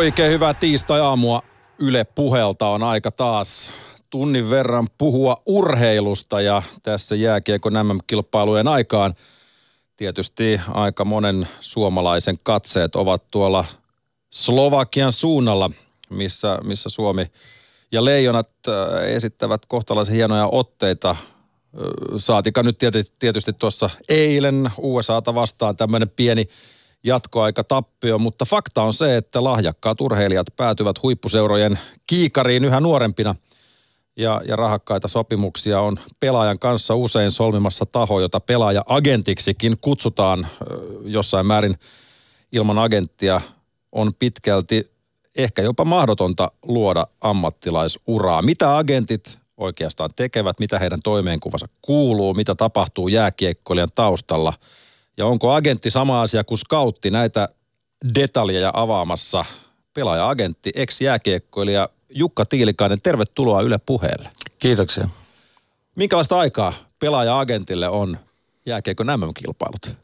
Oikein hyvää tiistai-aamua Yle Puhelta on aika taas tunnin verran puhua urheilusta ja tässä jääkiekon MM-kilpailujen aikaan tietysti aika monen suomalaisen katseet ovat tuolla Slovakian suunnalla, missä, missä Suomi ja Leijonat esittävät kohtalaisen hienoja otteita. Saatika nyt tietysti tuossa eilen USAta vastaan tämmöinen pieni jatkoaika tappio, mutta fakta on se, että lahjakkaat urheilijat päätyvät huippuseurojen kiikariin yhä nuorempina. Ja, ja rahakkaita sopimuksia on pelaajan kanssa usein solmimassa taho, jota pelaaja agentiksikin kutsutaan jossain määrin ilman agenttia. On pitkälti ehkä jopa mahdotonta luoda ammattilaisuraa. Mitä agentit oikeastaan tekevät, mitä heidän toimeenkuvansa kuuluu, mitä tapahtuu jääkiekkoilijan taustalla – ja onko agentti sama asia kuin scoutti näitä detaljeja avaamassa? Pelaaja-agentti, ex-jääkiekkoilija Jukka Tiilikainen, tervetuloa Yle puheelle. Kiitoksia. Minkälaista aikaa pelaaja-agentille on jääkiekon MM-kilpailut?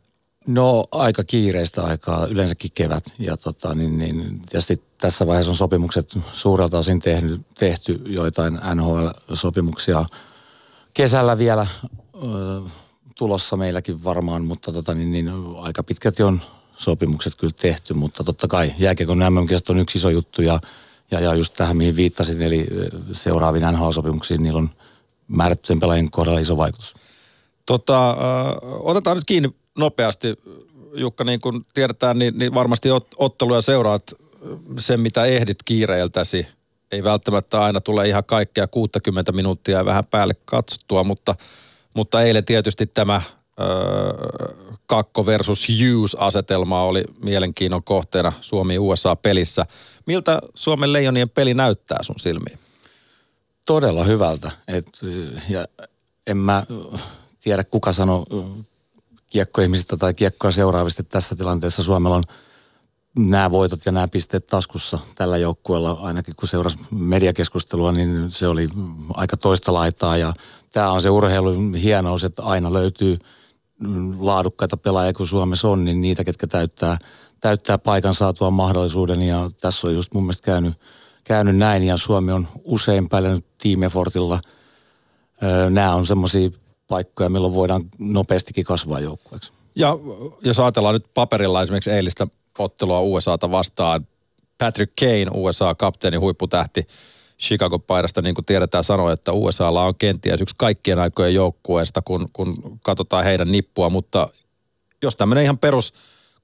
No aika kiireistä aikaa, yleensäkin kevät. Ja tota, niin, niin, tietysti tässä vaiheessa on sopimukset suurelta osin tehty, tehty joitain NHL-sopimuksia kesällä vielä tulossa meilläkin varmaan, mutta tota, niin, niin, aika pitkälti on sopimukset kyllä tehty, mutta totta kai jääkiekon mm on yksi iso juttu ja, ja, ja just tähän mihin viittasin, eli seuraaviin NHL-sopimuksiin, niillä on määrättyjen pelaajien kohdalla iso vaikutus. Tota, äh, otetaan nyt kiinni nopeasti. Jukka, niin kuin tiedetään, niin, niin varmasti ot, otteluja seuraat sen, mitä ehdit kiireiltäsi. Ei välttämättä aina tule ihan kaikkea 60 minuuttia ja vähän päälle katsottua, mutta – mutta eilen tietysti tämä öö, kakko versus Hughes-asetelma oli mielenkiinnon kohteena Suomi-USA-pelissä. Miltä Suomen leijonien peli näyttää sun silmiin? Todella hyvältä. Et, ja en mä tiedä, kuka sanoi kiekkoihmisistä tai kiekkoa seuraavista, että tässä tilanteessa Suomella on nämä voitot ja nämä pisteet taskussa tällä joukkueella, ainakin kun seurasi mediakeskustelua, niin se oli aika toista laitaa ja tämä on se urheilun hienous, että aina löytyy laadukkaita pelaajia, kun Suomessa on, niin niitä, ketkä täyttää, täyttää paikan saatua mahdollisuuden. Ja tässä on just mun mielestä käynyt, käynyt näin, ja Suomi on usein pärjännyt tiimefortilla. Nämä on semmoisia paikkoja, milloin voidaan nopeastikin kasvaa joukkueeksi. Ja jos ajatellaan nyt paperilla esimerkiksi eilistä ottelua USAta vastaan, Patrick Kane, USA-kapteeni, huipputähti, Chicago-paidasta, niin kuin tiedetään sanoa, että USAlla on kenties yksi kaikkien aikojen joukkueesta, kun, kun katsotaan heidän nippua, mutta jos tämmöinen ihan perus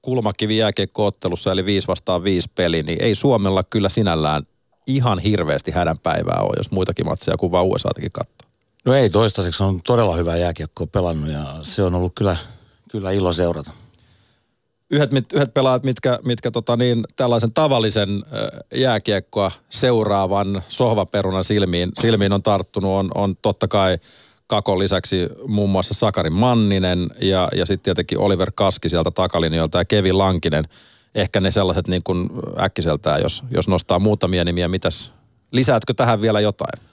kulmakivi jääkiekko-ottelussa, eli 5 vastaan 5 peli, niin ei Suomella kyllä sinällään ihan hirveästi hädänpäivää ole, jos muitakin matseja kuin vaan USAtakin katsoo. No ei, toistaiseksi on todella hyvää jääkiekkoa pelannut ja se on ollut kyllä, kyllä ilo seurata yhdet, yhdet pelaajat, mitkä, mitkä tota niin, tällaisen tavallisen jääkiekkoa seuraavan sohvaperunan silmiin, silmiin on tarttunut, on, on totta kai Kakon lisäksi muun muassa Sakari Manninen ja, ja sitten tietenkin Oliver Kaski sieltä takalinjoilta ja Kevin Lankinen. Ehkä ne sellaiset niin kuin äkkiseltään, jos, jos nostaa muutamia nimiä. Mitäs, lisäätkö tähän vielä jotain?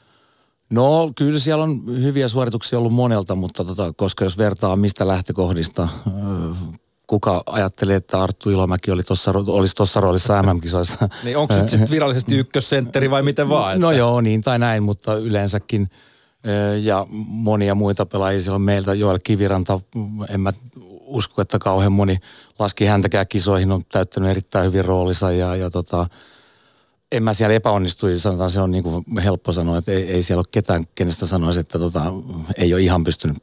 No kyllä siellä on hyviä suorituksia ollut monelta, mutta tota, koska jos vertaa mistä lähtökohdista kuka ajatteli, että Arttu Ilomäki oli tossa, olisi tuossa roolissa MM-kisoissa. Niin onko se sitten virallisesti ykkössentteri vai miten vaan? Että? No joo, niin tai näin, mutta yleensäkin ja monia muita pelaajia siellä on meiltä. Joel Kiviranta, en mä usko, että kauhean moni laski häntäkään kisoihin, on täyttänyt erittäin hyvin roolinsa ja, ja tota, en mä siellä epäonnistui, sanotaan se on niin kuin helppo sanoa, että ei, ei siellä ole ketään, kenestä sanoisi, että tota, ei ole ihan pystynyt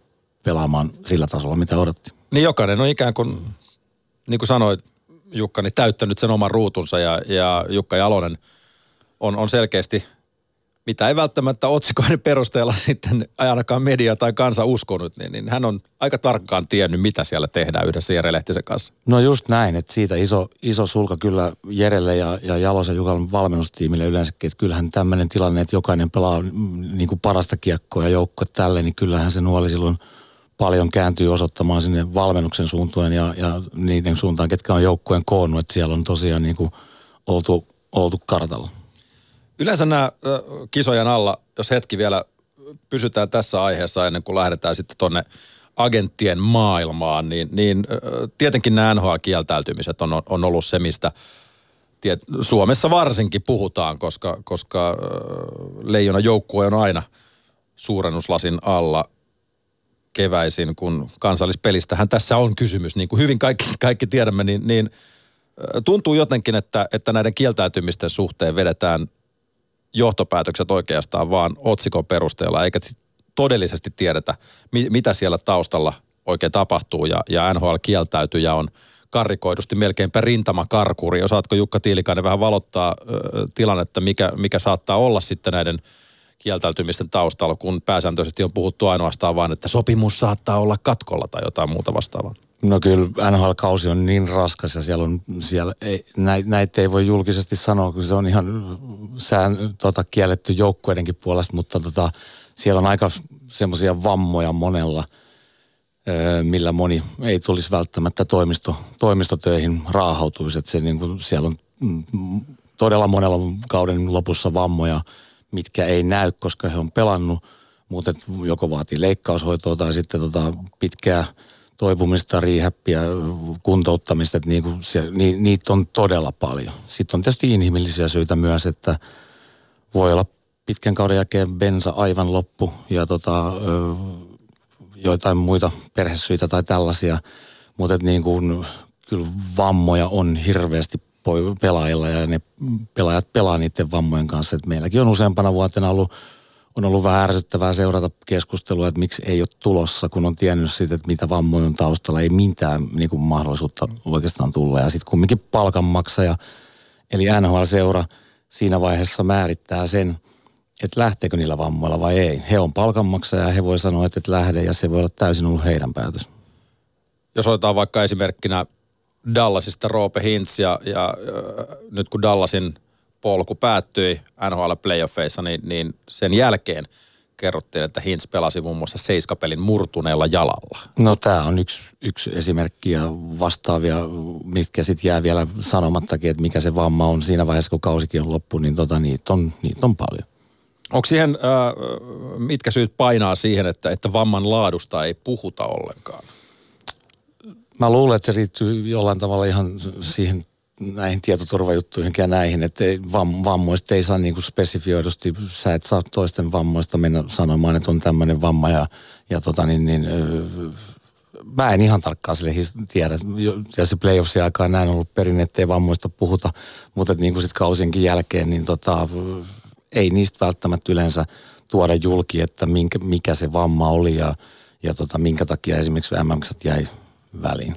pelaamaan sillä tasolla, mitä odotti. Niin jokainen on ikään kuin, niin kuin sanoit Jukka, niin täyttänyt sen oman ruutunsa ja, ja Jukka Jalonen on, on selkeästi, mitä ei välttämättä otsikoiden perusteella sitten ainakaan media tai kansa uskonut, niin, niin hän on aika tarkkaan tiennyt, mitä siellä tehdään yhdessä Jere Lehtisen kanssa. No just näin, että siitä iso, iso sulka kyllä Jerelle ja, ja Jalosen Jukan valmennustiimille yleensäkin, että kyllähän tämmöinen tilanne, että jokainen pelaa mm, niin kuin parasta kiekkoa ja joukko tälle, niin kyllähän se nuoli silloin – paljon kääntyy osoittamaan sinne valmennuksen suuntaan ja, ja niiden suuntaan, ketkä on joukkueen koonnut, että siellä on tosiaan niin kuin oltu, oltu kartalla. Yleensä nämä kisojen alla, jos hetki vielä pysytään tässä aiheessa ennen kuin lähdetään sitten tuonne agenttien maailmaan, niin, niin tietenkin nämä NHL-kieltäytymiset on, on ollut se, mistä tiet, Suomessa varsinkin puhutaan, koska, koska leijona joukkue on aina suurennuslasin alla keväisin, kun kansallispelistähän tässä on kysymys. Niin kuin hyvin kaikki, kaikki tiedämme, niin, niin tuntuu jotenkin, että, että näiden kieltäytymisten suhteen vedetään johtopäätökset oikeastaan vaan otsikon perusteella, eikä todellisesti tiedetä, mitä siellä taustalla oikein tapahtuu. Ja, ja NHL kieltäytyy ja on karrikoidusti melkeinpä rintamakarkuri. Osaatko Jukka Tiilikainen vähän valottaa ö, tilannetta, mikä, mikä saattaa olla sitten näiden kieltäytymisten taustalla, kun pääsääntöisesti on puhuttu ainoastaan vain, että sopimus saattaa olla katkolla tai jotain muuta vastaavaa? No kyllä NHL-kausi on niin raskas ja siellä on, siellä ei, näitä, ei voi julkisesti sanoa, kun se on ihan sään, tota, kielletty joukkueidenkin puolesta, mutta tota, siellä on aika semmoisia vammoja monella, millä moni ei tulisi välttämättä toimisto, toimistotöihin raahautuisi. Että se, niin kuin, siellä on mm, todella monella kauden lopussa vammoja, mitkä ei näy, koska he on pelannut, mutta joko vaatii leikkaushoitoa tai sitten tota pitkää toipumista, riihäppiä, kuntouttamista, että niinku se, ni, niitä on todella paljon. Sitten on tietysti inhimillisiä syitä myös, että voi olla pitkän kauden jälkeen bensa aivan loppu ja tota, joitain muita perhesyitä tai tällaisia, mutta niin kuin, kyllä vammoja on hirveästi pelaajilla ja ne pelaajat pelaa niiden vammojen kanssa. Et meilläkin on useampana vuotena ollut, on ollut vähän ärsyttävää seurata keskustelua, että miksi ei ole tulossa, kun on tiennyt siitä, että mitä vammoja on taustalla. Ei mitään niin kuin mahdollisuutta oikeastaan tulla. Ja sitten kumminkin palkanmaksaja, eli NHL-seura, siinä vaiheessa määrittää sen, että lähteekö niillä vammoilla vai ei. He on palkanmaksaja ja he voi sanoa, että et lähde ja se voi olla täysin ollut heidän päätös. Jos otetaan vaikka esimerkkinä Dallasista Roope Hintz ja, ja äh, nyt kun Dallasin polku päättyi NHL playoffeissa, niin, niin sen jälkeen kerrottiin, että Hintz pelasi muun muassa seiskapelin murtuneella jalalla. No tämä on yksi, yksi esimerkki ja vastaavia, mitkä sitten jää vielä sanomattakin, että mikä se vamma on siinä vaiheessa, kun kausikin on loppu, niin tota, niitä, on, niitä on paljon. Onko siihen, äh, mitkä syyt painaa siihen, että, että vamman laadusta ei puhuta ollenkaan? Mä luulen, että se riittyy jollain tavalla ihan siihen näihin tietoturvajuttuihin ja näihin, että ei, vam, vammoista ei saa niinku spesifioidusti, sä et saa toisten vammoista mennä sanomaan, että on tämmöinen vamma ja, ja tota niin, niin öö, mä en ihan tarkkaan sille tiedä. Ja se playoffsin aikaan näin on ollut perinne, ettei vammoista puhuta, mutta niin kuin sitten kausienkin jälkeen, niin tota, ei niistä välttämättä yleensä tuoda julki, että minkä, mikä se vamma oli ja, ja tota, minkä takia esimerkiksi mm jäi väliin.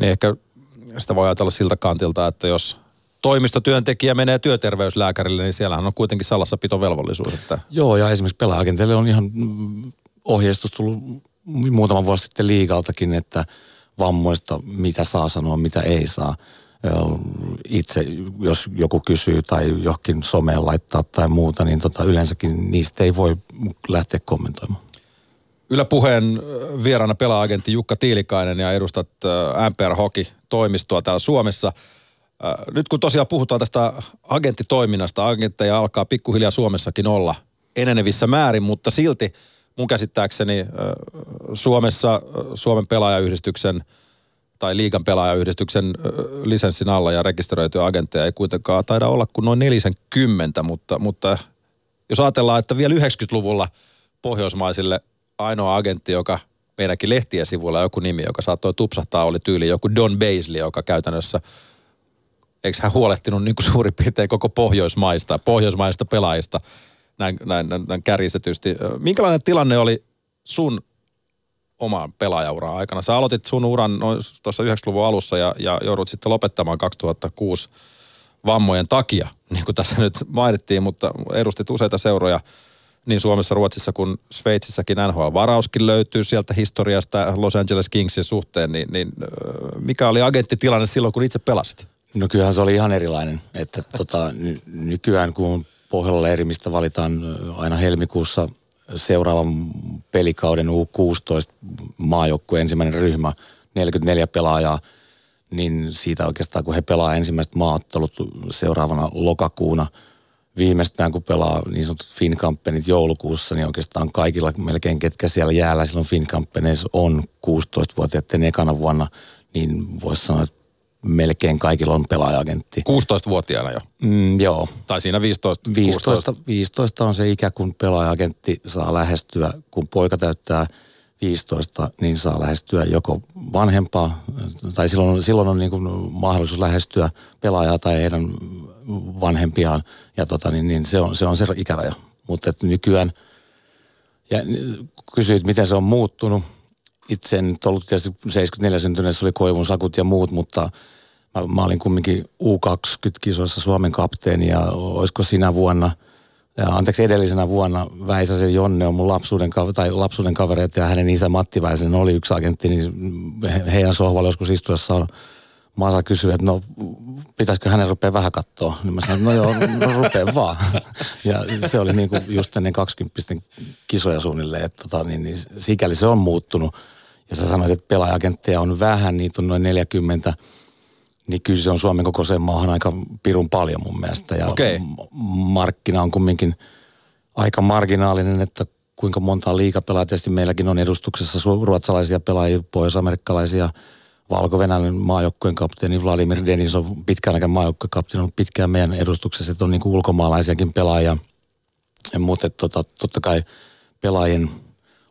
Niin ehkä sitä voi ajatella siltä kantilta, että jos toimistotyöntekijä menee työterveyslääkärille, niin siellähän on kuitenkin salassapitovelvollisuus. Että... Joo, ja esimerkiksi pelaajakenteille on ihan ohjeistus tullut muutama vuosi sitten liigaltakin, että vammoista mitä saa sanoa, mitä ei saa itse, jos joku kysyy tai johonkin someen laittaa tai muuta, niin tota, yleensäkin niistä ei voi lähteä kommentoimaan. Yläpuheen vieraana pelaagentti Jukka Tiilikainen ja edustat MPR Hockey-toimistoa täällä Suomessa. Nyt kun tosiaan puhutaan tästä agenttitoiminnasta, agentteja alkaa pikkuhiljaa Suomessakin olla enenevissä määrin, mutta silti mun käsittääkseni Suomessa Suomen pelaajayhdistyksen – tai liigan pelaajayhdistyksen lisenssin alla ja rekisteröityjä agentteja ei kuitenkaan taida olla kuin noin 40, mutta, mutta jos ajatellaan, että vielä 90-luvulla pohjoismaisille ainoa agentti, joka meidänkin lehtien sivuilla joku nimi, joka saattoi tupsahtaa, oli tyyli joku Don Baisley, joka käytännössä, eikö hän huolehtinut niin kuin suurin piirtein koko pohjoismaista, pohjoismaista pelaajista, näin, näin, näin, näin kärjistetysti. Minkälainen tilanne oli sun oman pelaajauran aikana. Sä aloitit sun uran tuossa 90-luvun alussa ja, ja joudut sitten lopettamaan 2006 vammojen takia, niin kuin tässä nyt mainittiin, mutta edustit useita seuroja niin Suomessa, Ruotsissa kuin Sveitsissäkin NHL-varauskin löytyy sieltä historiasta Los Angeles Kingsin suhteen, niin, niin mikä oli agenttitilanne silloin, kun itse pelasit? No kyllähän se oli ihan erilainen, että tota, nykyään kun Pohjola mistä valitaan aina helmikuussa seuraavan pelikauden U16 maajoukkue ensimmäinen ryhmä, 44 pelaajaa, niin siitä oikeastaan kun he pelaa ensimmäiset maattelut seuraavana lokakuuna, viimeistään kun pelaa niin sanotut Finkampenit joulukuussa, niin oikeastaan kaikilla melkein ketkä siellä jäällä silloin Finkampeneissa on 16-vuotiaiden ekana vuonna, niin voisi sanoa, että melkein kaikilla on pelaajagentti. 16-vuotiaana jo? Mm, joo. Tai siinä 15? 15, 15 on se ikä, kun pelaajagentti saa lähestyä, kun poika täyttää 15, niin saa lähestyä joko vanhempaa, tai silloin, silloin on niin kuin mahdollisuus lähestyä pelaajaa tai heidän vanhempiaan, ja tota, niin, niin se, on, se on se ikäraja. Mutta nykyään, ja kysyit, miten se on muuttunut, itse en nyt ollut tietysti 74 syntyneessä oli Koivun sakut ja muut, mutta mä, mä olin kumminkin U20-kisoissa Suomen kapteeni ja olisiko siinä vuonna, ja anteeksi edellisenä vuonna Väisäsen Jonne on mun lapsuuden, tai lapsuuden kavereita ja hänen isä Matti Väisänen oli yksi agentti, niin heidän sohvalla joskus istuessa on Masa kysyi, että no pitäisikö hänen rupea vähän katsoa. Niin mä sanoin, no joo, no rupea vaan. Ja se oli niin kuin just ennen 20 kisoja suunnilleen, että tota, niin, niin sikäli se on muuttunut ja sä sanoit, että pelaajakentteja on vähän, niitä on noin 40, niin kyllä se on Suomen kokoiseen maahan aika pirun paljon mun mielestä. Ja okay. markkina on kumminkin aika marginaalinen, että kuinka monta liikapelaa. Tietysti meilläkin on edustuksessa ruotsalaisia pelaajia, pohjois-amerikkalaisia, valko maajoukkueen kapteeni Vladimir Denis on pitkään aikaa maajoukkueen kapteeni, on pitkään meidän edustuksessa, että on niin kuin ulkomaalaisiakin pelaajia. Mutta tota, totta kai pelaajien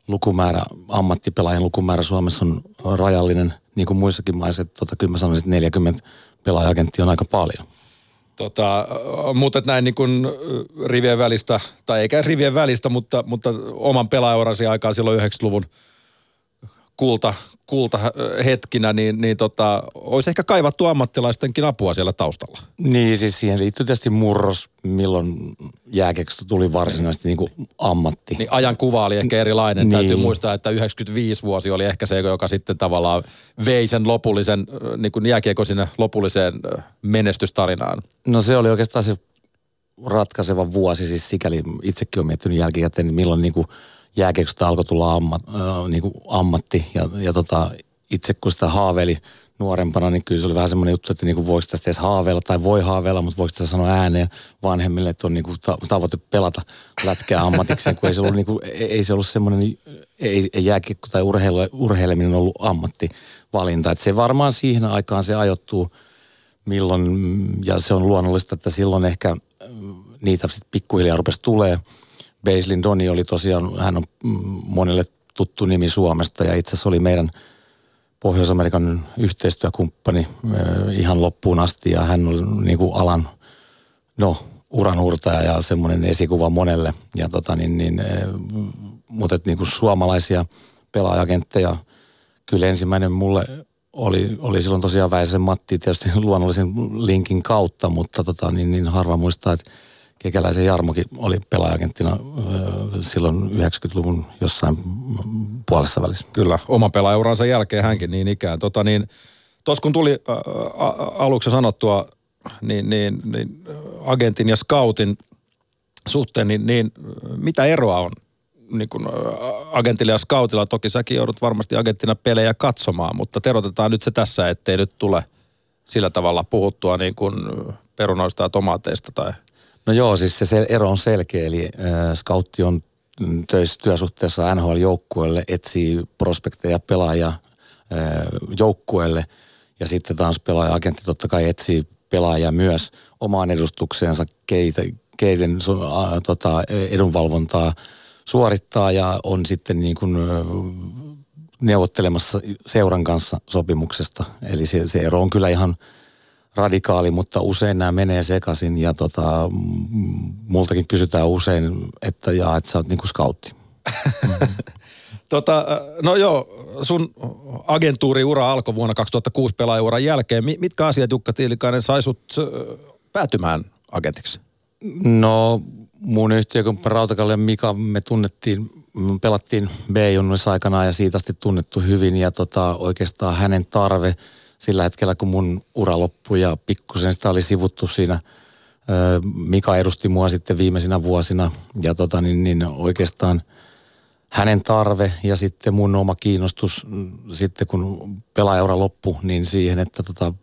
lukumäärä, ammattipelaajien lukumäärä Suomessa on rajallinen, niin kuin muissakin maissa. Tota, kyllä mä sanoisin, että 40 pelaajakenttiä on aika paljon. Tota, mutta näin niin kuin rivien välistä, tai eikä rivien välistä, mutta, mutta oman pelaajaurasi aikaa silloin 90-luvun kulta, kulta hetkinä, niin, niin tota, olisi ehkä kaivattu ammattilaistenkin apua siellä taustalla. Niin, siis siihen liittyy tietysti murros, milloin jääkeksto tuli varsinaisesti niin kuin ammatti. Niin ajan kuva oli ehkä erilainen. Niin. Täytyy muistaa, että 95 vuosi oli ehkä se, joka sitten tavallaan vei sen lopullisen, niin kuin jääkiekko sinne lopulliseen menestystarinaan. No se oli oikeastaan se ratkaiseva vuosi, siis sikäli itsekin olen miettinyt jälkikäteen, milloin niin kuin – jääkiekosta alkoi tulla ammat, äh, niin kuin ammatti ja, ja tota, itse kun sitä haaveili nuorempana, niin kyllä se oli vähän semmoinen juttu, että niin voiko tästä edes haaveilla tai voi haaveilla, mutta voiko tästä sanoa ääneen vanhemmille, että on niin kuin tavoite pelata lätkää ammatikseen, kun ei se ollut, niin kuin, ei se ollut semmoinen, ei, ei jääkiekko tai urheilu, urheileminen ollut ammattivalinta. Että se varmaan siihen aikaan se ajoittuu milloin, ja se on luonnollista, että silloin ehkä niitä sitten pikkuhiljaa rupesi tulee – Beislin Doni oli tosiaan, hän on monelle tuttu nimi Suomesta ja itse asiassa oli meidän Pohjois-Amerikan yhteistyökumppani ihan loppuun asti ja hän oli niin kuin alan, no uranurtaja ja semmoinen esikuva monelle. Ja tota niin, niin, mutta niin kuin suomalaisia pelaajakentteja, kyllä ensimmäinen mulle oli, oli silloin tosiaan Väisäsen Matti tietysti luonnollisen linkin kautta, mutta tota, niin, niin harva muistaa, että Kekäläisen Jarmokin oli pelaajakenttina silloin 90-luvun jossain puolessa välissä. Kyllä, oma pelaajauransa jälkeen hänkin niin ikään. Tota niin, kun tuli ä, aluksi sanottua, niin, niin, niin agentin ja scoutin suhteen, niin, niin mitä eroa on niin kuin agentilla ja scoutilla? Toki säkin joudut varmasti agenttina pelejä katsomaan, mutta terotetaan nyt se tässä, ettei nyt tule sillä tavalla puhuttua niin kuin perunoista ja tomaateista tai – No joo, siis se ero on selkeä, eli äh, scoutti on töissä työsuhteessa NHL-joukkueelle, etsii prospekteja pelaajia äh, joukkueelle ja sitten taas pelaaja-agentti totta kai etsii pelaajia myös omaan edustukseensa, keitä, keiden äh, tota, edunvalvontaa suorittaa ja on sitten niin kuin, äh, neuvottelemassa seuran kanssa sopimuksesta. Eli se, se ero on kyllä ihan – radikaali, mutta usein nämä menee sekaisin ja tota, multakin kysytään usein, että jaa, että sä oot niinku scoutti. tota, no joo, sun agentuuriura alkoi vuonna 2006 pelaajuuran jälkeen. Mitkä asiat Jukka Tiilikainen sai sut päätymään agentiksi? No mun yhtiökumppani Rautakalle ja Mika me tunnettiin, me pelattiin B-junnuissa aikanaan ja siitä asti tunnettu hyvin ja tota, oikeastaan hänen tarve – sillä hetkellä, kun mun ura loppui ja pikkusen sitä oli sivuttu siinä. Mika edusti mua sitten viimeisinä vuosina ja tota, niin, niin oikeastaan hänen tarve ja sitten mun oma kiinnostus mm, sitten kun pelaajaura loppui, niin siihen, että tota,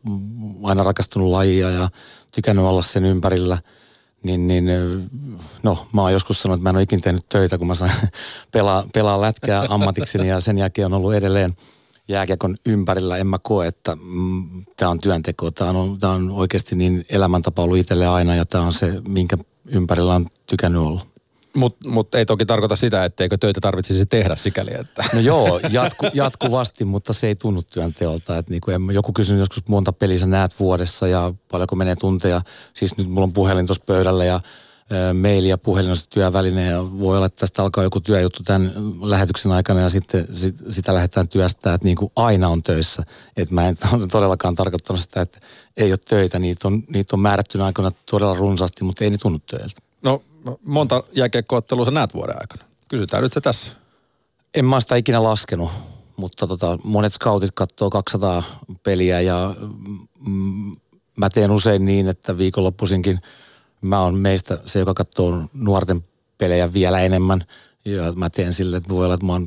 aina rakastunut lajia ja tykännyt olla sen ympärillä – niin, niin no mä oon joskus sanonut, että mä en ole ikinä tehnyt töitä, kun mä sain pelaa, pelaa lätkää ammatikseni ja sen jälkeen on ollut edelleen jääkiekon ympärillä en mä koe, että mm, tämä on työnteko. Tämä on, tää on oikeasti niin elämäntapa ollut itselle aina ja tämä on se, minkä ympärillä on tykännyt olla. Mutta mut ei toki tarkoita sitä, etteikö töitä tarvitsisi tehdä sikäli, että... No joo, jatku, jatkuvasti, mutta se ei tunnu työnteolta. Et niinku en, joku kysynyt joskus monta peliä sä näet vuodessa ja paljonko menee tunteja. Siis nyt mulla on puhelin tuossa pöydällä ja maili ja puhelin on se työväline ja voi olla, että tästä alkaa joku työjuttu tämän lähetyksen aikana ja sitten sit, sitä lähdetään työstää, että niin kuin aina on töissä. Että mä en todellakaan tarkoittanut sitä, että ei ole töitä, niitä on, niitä on määrättynä aikana todella runsaasti, mutta ei ne tunnu töiltä. No monta jääkiekkoottelua sä näet vuoden aikana? Kysytään nyt se tässä. En mä sitä ikinä laskenut, mutta tota, monet scoutit katsoo 200 peliä ja mm, mä teen usein niin, että viikonloppuisinkin – mä oon meistä se, joka katsoo nuorten pelejä vielä enemmän. Ja mä teen sille, että voi olla, että mä oon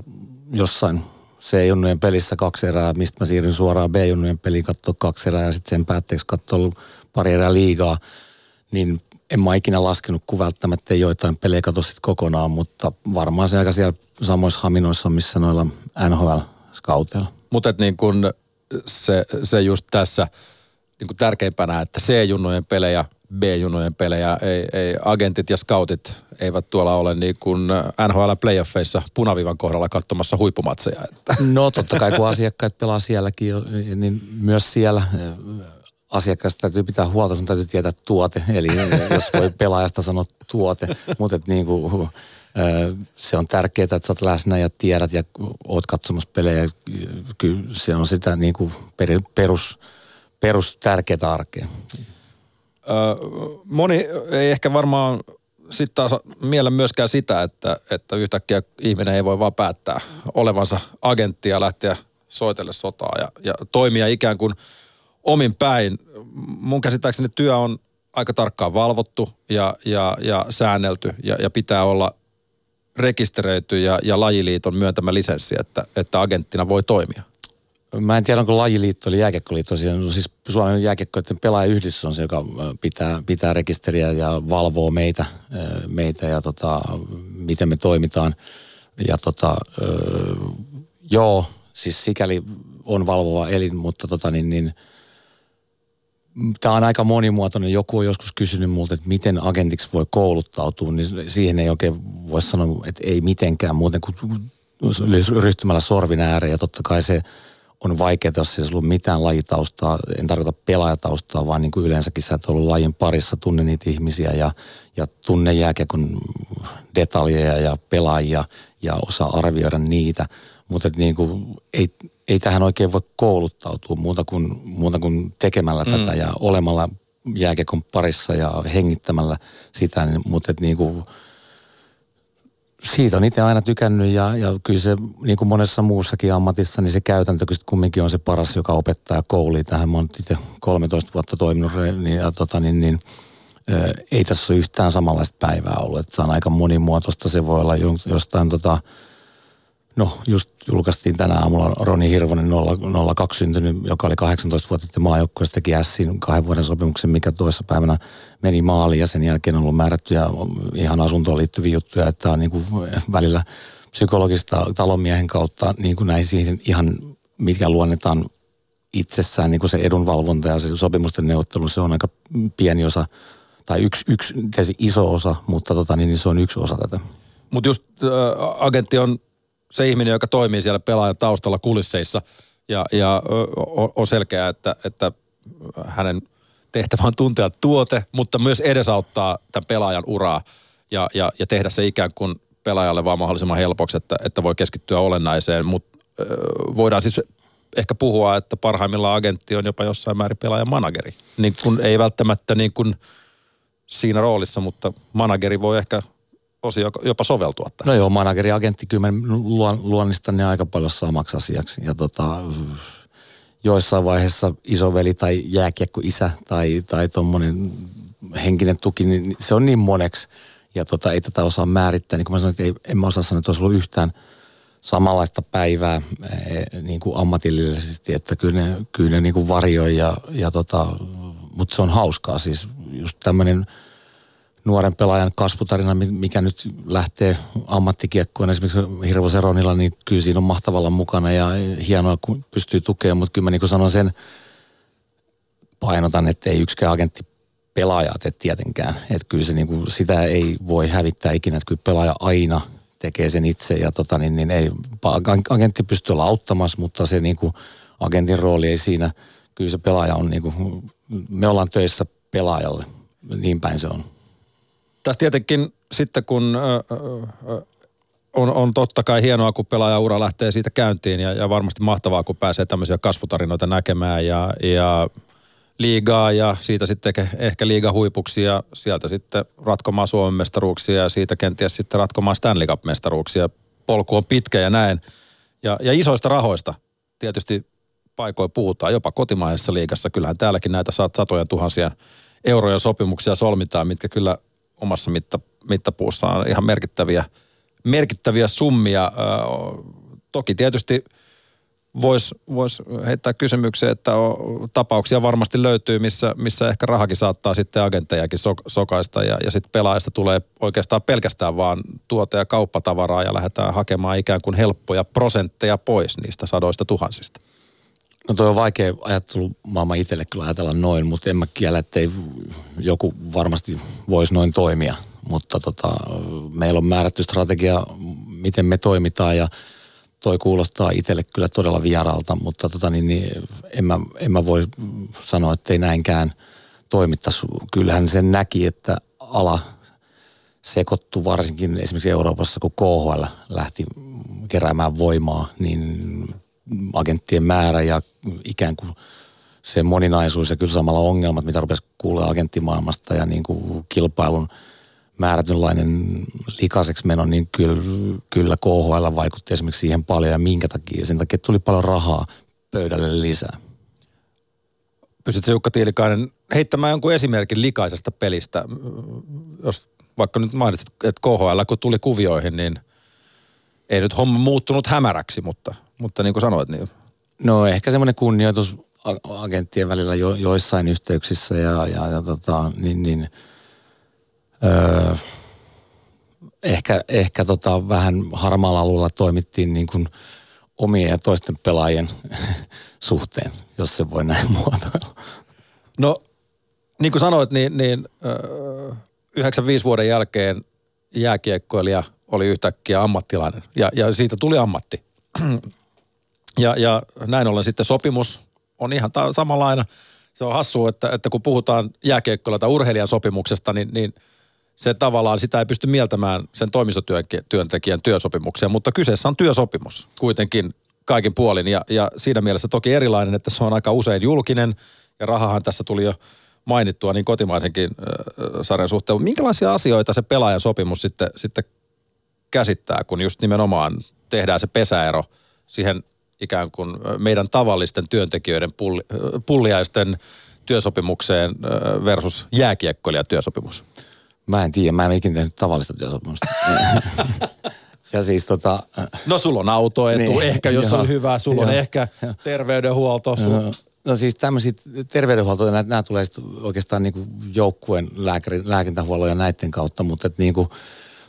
jossain C-junnujen pelissä kaksi erää, mistä mä siirryn suoraan B-junnujen peliin katsoa kaksi erää ja sitten sen päätteeksi katsoa pari erää liigaa. Niin en mä ikinä laskenut, kun välttämättä ei joitain pelejä katso sit kokonaan, mutta varmaan se aika siellä samoissa haminoissa, missä noilla NHL-scouteilla. Mutta niin kun se, se just tässä niin kun tärkeimpänä, että C-junnojen pelejä – B-junojen pelejä. Ei, ei, agentit ja scoutit eivät tuolla ole niin kuin NHL playoffeissa punavivan kohdalla katsomassa huippumatseja. No totta kai kun asiakkaat pelaa sielläkin, niin myös siellä asiakkaasta täytyy pitää huolta, sun täytyy tietää tuote. Eli jos voi pelaajasta sanoa tuote, mutta niin kuin, se on tärkeää, että sä oot läsnä ja tiedät ja oot katsomassa pelejä. Kyllä se on sitä niin kuin perus, perus tärkeää arkea moni ei ehkä varmaan sitten taas miellä myöskään sitä, että, että yhtäkkiä ihminen ei voi vaan päättää olevansa agentti ja lähteä soitelle sotaa ja, ja toimia ikään kuin omin päin. Mun käsittääkseni työ on aika tarkkaan valvottu ja, ja, ja säännelty ja, ja pitää olla rekisteröity ja, ja lajiliiton myöntämä lisenssi, että, että agenttina voi toimia. Mä en tiedä, onko lajiliitto eli jääkiekkoliitto. No siis Suomen jääkiekkoiden pelaajayhdistys on se, joka pitää, pitää rekisteriä ja valvoo meitä, meitä ja tota, miten me toimitaan. Ja tota, joo, siis sikäli on valvova elin, mutta tota niin, niin tämä on aika monimuotoinen. Joku on joskus kysynyt multa, että miten agentiksi voi kouluttautua, niin siihen ei oikein voi sanoa, että ei mitenkään muuten kuin ryhtymällä sorvin ääreen. Ja totta kai se on vaikeaa, jos ei ollut mitään lajitaustaa, en tarkoita pelaajataustaa, vaan niin kuin yleensäkin sä et ollut lajin parissa, tunne niitä ihmisiä ja, ja tunne jääkiekon detaljeja ja pelaajia ja osaa arvioida niitä. Mutta niin kuin, ei, ei tähän oikein voi kouluttautua muuta kuin, muuta kuin tekemällä mm. tätä ja olemalla jääkiekon parissa ja hengittämällä sitä, niin, mutta niin kuin, siitä on itse aina tykännyt ja, ja kyllä se niin kuin monessa muussakin ammatissa, niin se käytäntö kyllä kumminkin on se paras, joka opettaa kouluun. Tähän mä oon itse 13 vuotta toiminut niin, ja tota, niin, niin, ä, ei tässä ole yhtään samanlaista päivää ollut. Että se on aika monimuotoista. Se voi olla jostain tota, No just julkaistiin tänä aamulla Roni Hirvonen 02 syntynyt, joka oli 18 vuotta sitten maajoukkueessa, teki Sin kahden vuoden sopimuksen, mikä toisessa päivänä meni maaliin ja sen jälkeen on ollut määrättyjä ihan asuntoon liittyviä juttuja, että on niin kuin välillä psykologista talonmiehen kautta niin kuin näihin siihen ihan, mikä luonnetaan itsessään niin kuin se edunvalvonta ja se sopimusten neuvottelu, se on aika pieni osa tai yksi, yksi iso osa, mutta tota, niin, niin se on yksi osa tätä. Mutta just äh, agentti on se ihminen, joka toimii siellä pelaajan taustalla kulisseissa ja, ja on selkeää, että, että hänen tehtävä on tuntea tuote, mutta myös edesauttaa tämän pelaajan uraa ja, ja, ja tehdä se ikään kuin pelaajalle vaan mahdollisimman helpoksi, että, että voi keskittyä olennaiseen, mutta voidaan siis ehkä puhua, että parhaimmillaan agentti on jopa jossain määrin pelaajan manageri. Niin kun ei välttämättä niin kuin siinä roolissa, mutta manageri voi ehkä osio jopa soveltua tähän. No joo, manageri, agentti, kyllä mä luonnistan ne aika paljon samaksi asiaksi. Ja tota, joissain vaiheessa isoveli tai jääkiekko isä tai, tai tuommoinen henkinen tuki, niin se on niin moneksi. Ja tota, ei tätä osaa määrittää. Niin kuin mä sanoin, että ei, en mä osaa sanoa, että olisi ollut yhtään samanlaista päivää e, niin kuin ammatillisesti, että kyllä ne, kyllä ne niin kuin varjoi ja, ja tota, mutta se on hauskaa siis just tämmöinen – nuoren pelaajan kasvutarina, mikä nyt lähtee ammattikiekkoon esimerkiksi Hirvo Seronilla, niin kyllä siinä on mahtavalla mukana ja hienoa, kun pystyy tukemaan, mutta kyllä mä niin kuin sanon sen, painotan, että ei yksikään agentti pelaaja tee tietenkään. Että kyllä se niin kuin, sitä ei voi hävittää ikinä, että kyllä pelaaja aina tekee sen itse ja tota, niin, niin ei, agentti pystyy olla auttamassa, mutta se niin kuin, agentin rooli ei siinä, kyllä se pelaaja on niin kuin, me ollaan töissä pelaajalle, niin päin se on. Tässä tietenkin sitten kun on, on totta kai hienoa, kun pelaajaura lähtee siitä käyntiin ja, ja varmasti mahtavaa, kun pääsee tämmöisiä kasvutarinoita näkemään ja, ja liigaa ja siitä sitten ehkä liiga huipuksia, sieltä sitten ratkomaan Suomen mestaruuksia ja siitä kenties sitten ratkomaan Stanley Cup-mestaruuksia. Polku on pitkä ja näin. Ja, ja isoista rahoista tietysti paikoin puhutaan, jopa kotimaisessa liigassa. Kyllähän täälläkin näitä satoja tuhansia euroja sopimuksia solmitaan, mitkä kyllä omassa mitta, mittapuussa on ihan merkittäviä, merkittäviä summia. toki tietysti – voisi vois heittää kysymyksen, että on, tapauksia varmasti löytyy, missä, missä ehkä rahakin saattaa sitten agenttejakin so, sokaista ja, ja sitten pelaajista tulee oikeastaan pelkästään vaan tuote- ja kauppatavaraa ja lähdetään hakemaan ikään kuin helppoja prosentteja pois niistä sadoista tuhansista. No toi on vaikea ajattelu maailma itselle kyllä ajatella noin, mutta en mä kiellä, että ei joku varmasti voisi noin toimia. Mutta tota, meillä on määrätty strategia, miten me toimitaan ja toi kuulostaa itselle kyllä todella vieralta, mutta tota, niin, niin, en, mä, en mä voi sanoa, että ei näinkään toimittaisi. Kyllähän sen näki, että ala sekoittu varsinkin esimerkiksi Euroopassa, kun KHL lähti keräämään voimaa, niin agenttien määrä ja ikään kuin se moninaisuus ja kyllä samalla ongelmat, mitä rupesi kuulla agenttimaailmasta ja niin kuin kilpailun – määrätynlainen likaiseksi meno, niin kyllä, kyllä KHL vaikutti esimerkiksi siihen paljon ja minkä takia. Sen takia tuli paljon rahaa pöydälle lisää. Pystytkö Jukka Tiilikainen heittämään jonkun esimerkin likaisesta pelistä? Jos vaikka nyt mainitsit, että KHL kun tuli kuvioihin, niin ei nyt homma muuttunut hämäräksi, mutta, mutta niin kuin sanoit, niin... No ehkä semmoinen kunnioitus agenttien välillä jo, joissain yhteyksissä ja, ja, ja tota, niin, niin – Öö, ehkä ehkä tota, vähän harmaalla alueella toimittiin niin kuin omien ja toisten pelaajien suhteen, jos se voi näin muotoilla. No, niin kuin sanoit, niin, niin öö, 95 vuoden jälkeen jääkiekkoilija oli yhtäkkiä ammattilainen ja, ja siitä tuli ammatti. ja, ja näin ollen sitten sopimus on ihan ta- samanlainen. Se on hassua, että, että kun puhutaan jääkiekkoilla tai urheilijan sopimuksesta, niin, niin – se tavallaan sitä ei pysty mieltämään sen toimistotyöntekijän työsopimuksia, mutta kyseessä on työsopimus kuitenkin kaikin puolin ja, ja siinä mielessä toki erilainen, että se on aika usein julkinen ja rahahan tässä tuli jo mainittua niin kotimaisenkin äh, sarjan suhteen. Minkälaisia asioita se pelaajan sopimus sitten, sitten käsittää, kun just nimenomaan tehdään se pesäero siihen ikään kuin meidän tavallisten työntekijöiden pulli, pulliaisten työsopimukseen versus jääkiekkoilijatyösopimus? työsopimus? Mä en tiedä, mä en ikinä tehnyt tavallista työsopimusta. ja siis tota... No sulla on autoetu, niin, ehkä jos joo, on hyvä, sulla joo, on ehkä joo. terveydenhuolto. Sun... No siis tämmöisiä terveydenhuoltoja, nämä, nämä tulee oikeastaan niin joukkueen lääkäri, lääkintähuollon ja näiden kautta, mutta et niin kuin,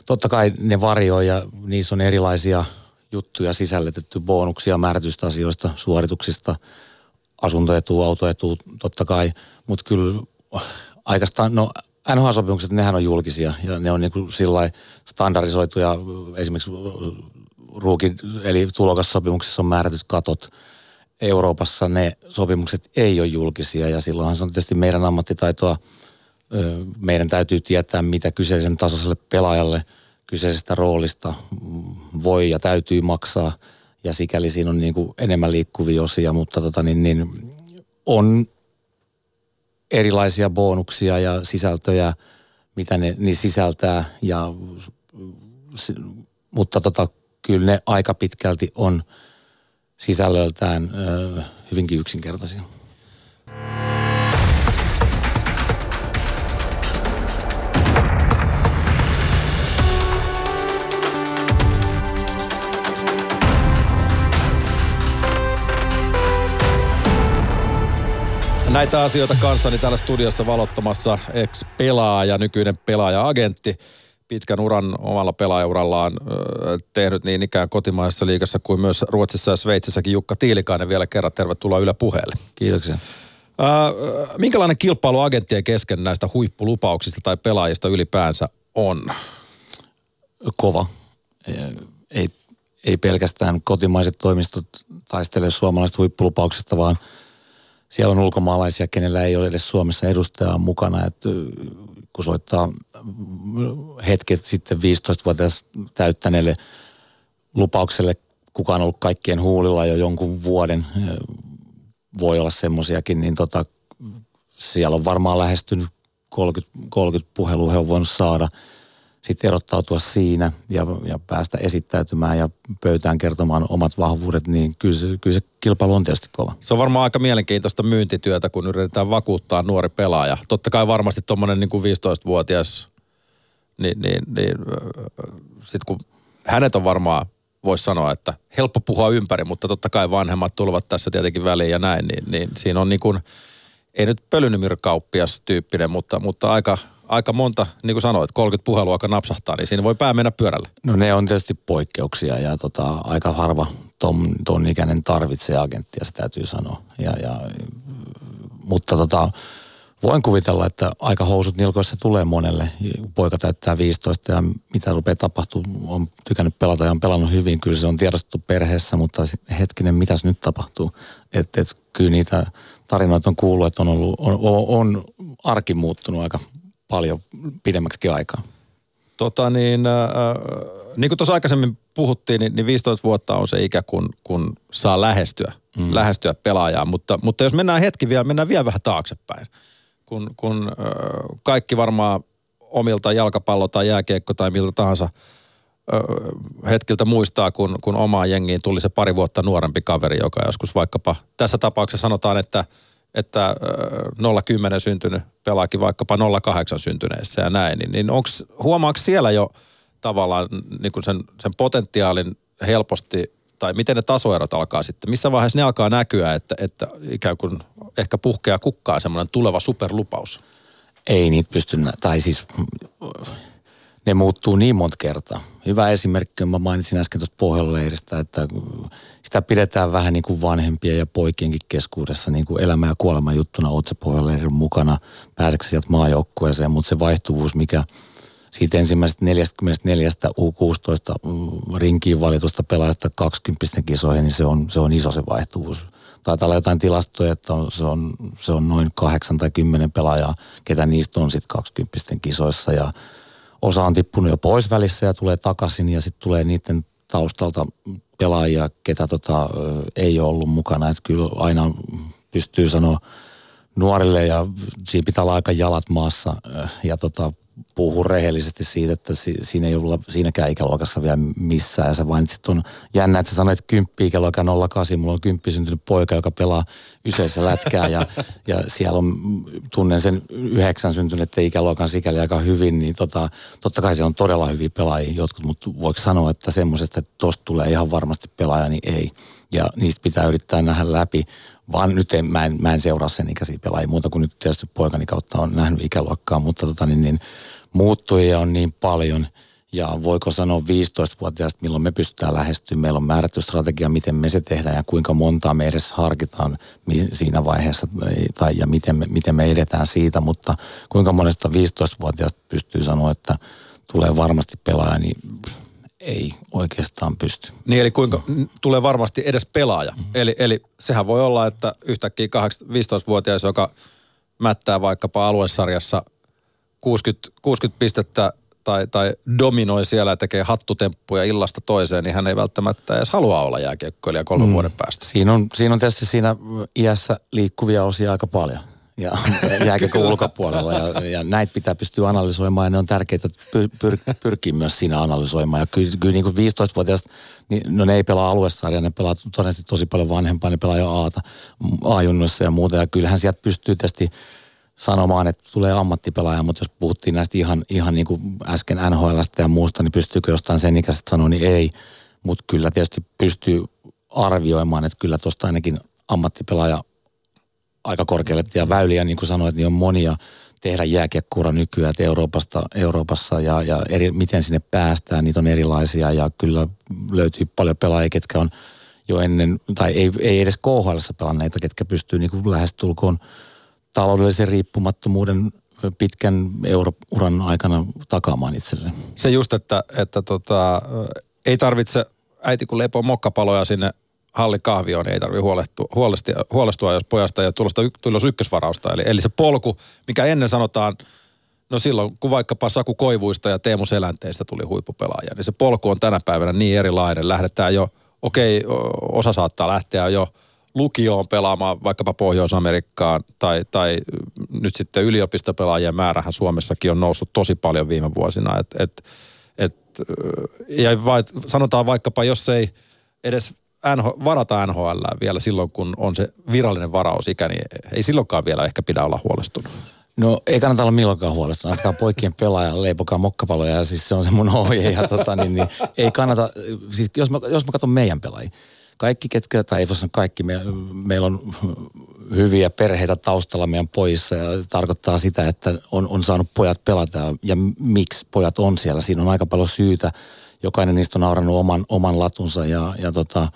totta kai ne varjoi ja niissä on erilaisia juttuja sisällytetty, bonuksia määrätyistä asioista, suorituksista, asuntoetu, autoetu, totta kai, mutta kyllä aikastaan, no NHL-sopimukset, nehän on julkisia ja ne on niin kuin sillä standardisoituja. Esimerkiksi ruuki, eli tulokassopimuksissa on määrätyt katot. Euroopassa ne sopimukset ei ole julkisia ja silloinhan se on tietysti meidän ammattitaitoa. Meidän täytyy tietää, mitä kyseisen tasoiselle pelaajalle kyseisestä roolista voi ja täytyy maksaa. Ja sikäli siinä on niin kuin enemmän liikkuvia osia, mutta tota niin, niin on erilaisia bonuksia ja sisältöjä, mitä ne niin sisältää. Ja, mutta tota, kyllä ne aika pitkälti on sisällöltään ö, hyvinkin yksinkertaisia. Näitä asioita kanssani täällä studiossa valottamassa ex-pelaaja, nykyinen pelaaja-agentti, pitkän uran omalla pelaajaurallaan tehnyt niin ikään kotimaisessa liigassa kuin myös Ruotsissa ja Sveitsissäkin Jukka Tiilikainen vielä kerran. Tervetuloa Yle puheelle. Kiitoksia. minkälainen kilpailu agenttien kesken näistä huippulupauksista tai pelaajista ylipäänsä on? Kova. Ei, ei pelkästään kotimaiset toimistot taistele suomalaisista huippulupauksista, vaan – siellä on ulkomaalaisia, kenellä ei ole edes Suomessa edustajaa mukana. Että kun soittaa hetket sitten 15-vuotias täyttäneelle lupaukselle, kuka on ollut kaikkien huulilla jo jonkun vuoden, voi olla semmoisiakin, niin tota, siellä on varmaan lähestynyt 30, 30 puhelua he on voinut saada – sitten erottautua siinä ja, ja päästä esittäytymään ja pöytään kertomaan omat vahvuudet, niin kyllä se, kyllä se kilpailu on tietysti kova. Se on varmaan aika mielenkiintoista myyntityötä, kun yritetään vakuuttaa nuori pelaaja. Totta kai varmasti tuommoinen niin kuin 15-vuotias, niin, niin, niin sitten kun hänet on varmaan, voisi sanoa, että helppo puhua ympäri, mutta totta kai vanhemmat tulevat tässä tietenkin väliin ja näin, niin, niin siinä on niin kuin, ei nyt pölynymyrkauppias tyyppinen, mutta, mutta aika, aika monta, niin kuin sanoit, 30 puhelua aika napsahtaa, niin siinä voi pää mennä pyörälle. No ne on tietysti poikkeuksia ja tota, aika harva ton, ton ikäinen tarvitsee agenttia, se täytyy sanoa. Ja, ja, mutta tota, voin kuvitella, että aika housut nilkoissa tulee monelle. Poika täyttää 15 ja mitä rupeaa tapahtuu, on tykännyt pelata ja on pelannut hyvin. Kyllä se on tiedostettu perheessä, mutta hetkinen, mitäs nyt tapahtuu? Että et, kyllä niitä tarinoita on kuullut, että on, ollut, on, on, on arki muuttunut aika paljon pidemmäksi aikaa. Tota niin, äh, niin kuin tuossa aikaisemmin puhuttiin, niin, niin 15 vuotta on se ikä, kun, kun saa lähestyä, mm. lähestyä pelaajaa. Mutta, mutta jos mennään hetki vielä, mennään vielä vähän taaksepäin. Kun, kun äh, kaikki varmaan omilta jalkapallo- tai jääkiekko tai miltä tahansa äh, hetkiltä muistaa, kun, kun omaan jengiin tuli se pari vuotta nuorempi kaveri, joka joskus vaikkapa, tässä tapauksessa sanotaan, että – että 010 syntynyt pelaakin vaikkapa 08 syntyneessä ja näin, niin, niin onks, huomaako siellä jo tavallaan niin sen, sen potentiaalin helposti, tai miten ne tasoerot alkaa sitten, missä vaiheessa ne alkaa näkyä, että, että ikään kuin ehkä puhkeaa kukkaa semmoinen tuleva superlupaus? Ei niitä pysty, tai siis ne muuttuu niin monta kertaa. Hyvä esimerkki, mä mainitsin äsken tuosta pohjaleiristä, että sitä pidetään vähän niin kuin vanhempien ja poikienkin keskuudessa niin kuin elämä- ja kuolema juttuna otsepohjaleirin mukana. Pääseekö sieltä maajoukkueeseen, mutta se vaihtuvuus, mikä siitä ensimmäisestä 44 U16 mm, rinkiin valitusta pelaajasta 20 kisoihin, niin se on, se on iso se vaihtuvuus. Taitaa olla jotain tilastoja, että on, se, on, se on noin 8 tai 10 pelaajaa, ketä niistä on sitten 20 kisoissa ja osa on tippunut jo pois välissä ja tulee takaisin ja sitten tulee niiden taustalta pelaajia, ketä tota, ei ole ollut mukana. Että kyllä aina pystyy sanoa nuorille ja siinä pitää olla aika jalat maassa ja tota, puhuu rehellisesti siitä, että si, siinä ei ollut siinäkään ikäluokassa vielä missään. Ja sä mainitsit on jännä, että sä sanoit kymppi ikäluokka 08. Mulla on kymppi syntynyt poika, joka pelaa yseessä lätkää ja, ja siellä on, tunnen sen yhdeksän syntyneiden ikäluokan sikäli aika hyvin, niin tota, totta kai siellä on todella hyviä pelaajia jotkut, mutta voiko sanoa, että semmoisesta, että tosta tulee ihan varmasti pelaaja, niin ei. Ja niistä pitää yrittää nähdä läpi, vaan nyt en, mä, en, mä en seuraa sen ikäisiä pelaajia muuta kuin nyt tietysti poikani kautta on nähnyt ikäluokkaa, mutta tota, niin, niin, muuttujia on niin paljon ja voiko sanoa 15-vuotiaasta, milloin me pystytään lähestymään. Meillä on määrätty strategia, miten me se tehdään ja kuinka montaa me edes harkitaan siinä vaiheessa tai ja miten me, miten me edetään siitä, mutta kuinka monesta 15-vuotiaasta pystyy sanoa, että tulee varmasti pelaaja, niin ei oikeastaan pysty. Niin eli kuinka tulee varmasti edes pelaaja. Mm-hmm. Eli, eli sehän voi olla, että yhtäkkiä 15-vuotias, joka mättää vaikkapa aluesarjassa 60, 60 pistettä tai, tai dominoi siellä ja tekee hattutemppuja illasta toiseen, niin hän ei välttämättä edes halua olla jääkiekkoilija kolmen mm. vuoden päästä. Siinä on, siinä on tietysti siinä iässä liikkuvia osia aika paljon ja jääkiekko ulkopuolella. Ja, ja näitä pitää pystyä analysoimaan ja ne on tärkeitä pyr, pyr, pyrkiä myös siinä analysoimaan. Ja kyllä, kyllä niin kuin 15-vuotiaasta, niin, no ne ei pelaa aluesarja, ne pelaa todennäköisesti tosi paljon vanhempaa, ne pelaa jo A-ta, A-junnoissa ja muuta. Ja kyllähän sieltä pystyy tietysti sanomaan, että tulee ammattipelaaja, mutta jos puhuttiin näistä ihan, ihan niin kuin äsken NHLstä ja muusta, niin pystyykö jostain sen ikäisestä sanoa, niin ei. Mutta kyllä tietysti pystyy arvioimaan, että kyllä tuosta ainakin ammattipelaaja aika korkealle. Ja väyliä, niin kuin sanoit, niin on monia tehdä jääkiekkura nykyään Euroopasta, Euroopassa ja, ja eri, miten sinne päästään. Niitä on erilaisia ja kyllä löytyy paljon pelaajia, ketkä on jo ennen, tai ei, ei edes KHL pelanneita, ketkä pystyy niin kuin lähestulkoon taloudellisen riippumattomuuden pitkän eurouran aikana takaamaan itselleen. Se just, että, että tota, ei tarvitse äiti kun leipoo mokkapaloja sinne hallikahvioon, niin ei tarvitse huolestua, huolestua, huolestua, jos pojasta ei tulosta, tulosta ykkösvarausta. Eli, eli se polku, mikä ennen sanotaan, no silloin kun vaikkapa Saku Koivuista ja Teemu Selänteistä tuli huippupelaaja, niin se polku on tänä päivänä niin erilainen. Lähdetään jo, okei, osa saattaa lähteä jo lukioon pelaamaan vaikkapa Pohjois-Amerikkaan tai, tai nyt sitten yliopistopelaajien määrähän Suomessakin on noussut tosi paljon viime vuosina. Et, et, et, ja vai, sanotaan vaikkapa, jos ei edes NH, varata NHL vielä silloin, kun on se virallinen varausikä, niin ei silloinkaan vielä ehkä pidä olla huolestunut. No ei kannata olla milloinkaan huolestunut. Antakaa poikien pelaaja, leipokaa mokkapaloja ja siis se on se mun ohje. Ja tota, niin, niin, ei kannata, siis jos mä, jos mä katson meidän pelaajia, kaikki ketkä, tai ei voi sanoa kaikki, me, meillä on hyviä perheitä taustalla meidän pojissa ja tarkoittaa sitä, että on, on saanut pojat pelata ja, ja miksi pojat on siellä. Siinä on aika paljon syytä. Jokainen niistä on naurannut oman, oman latunsa ja, ja tota,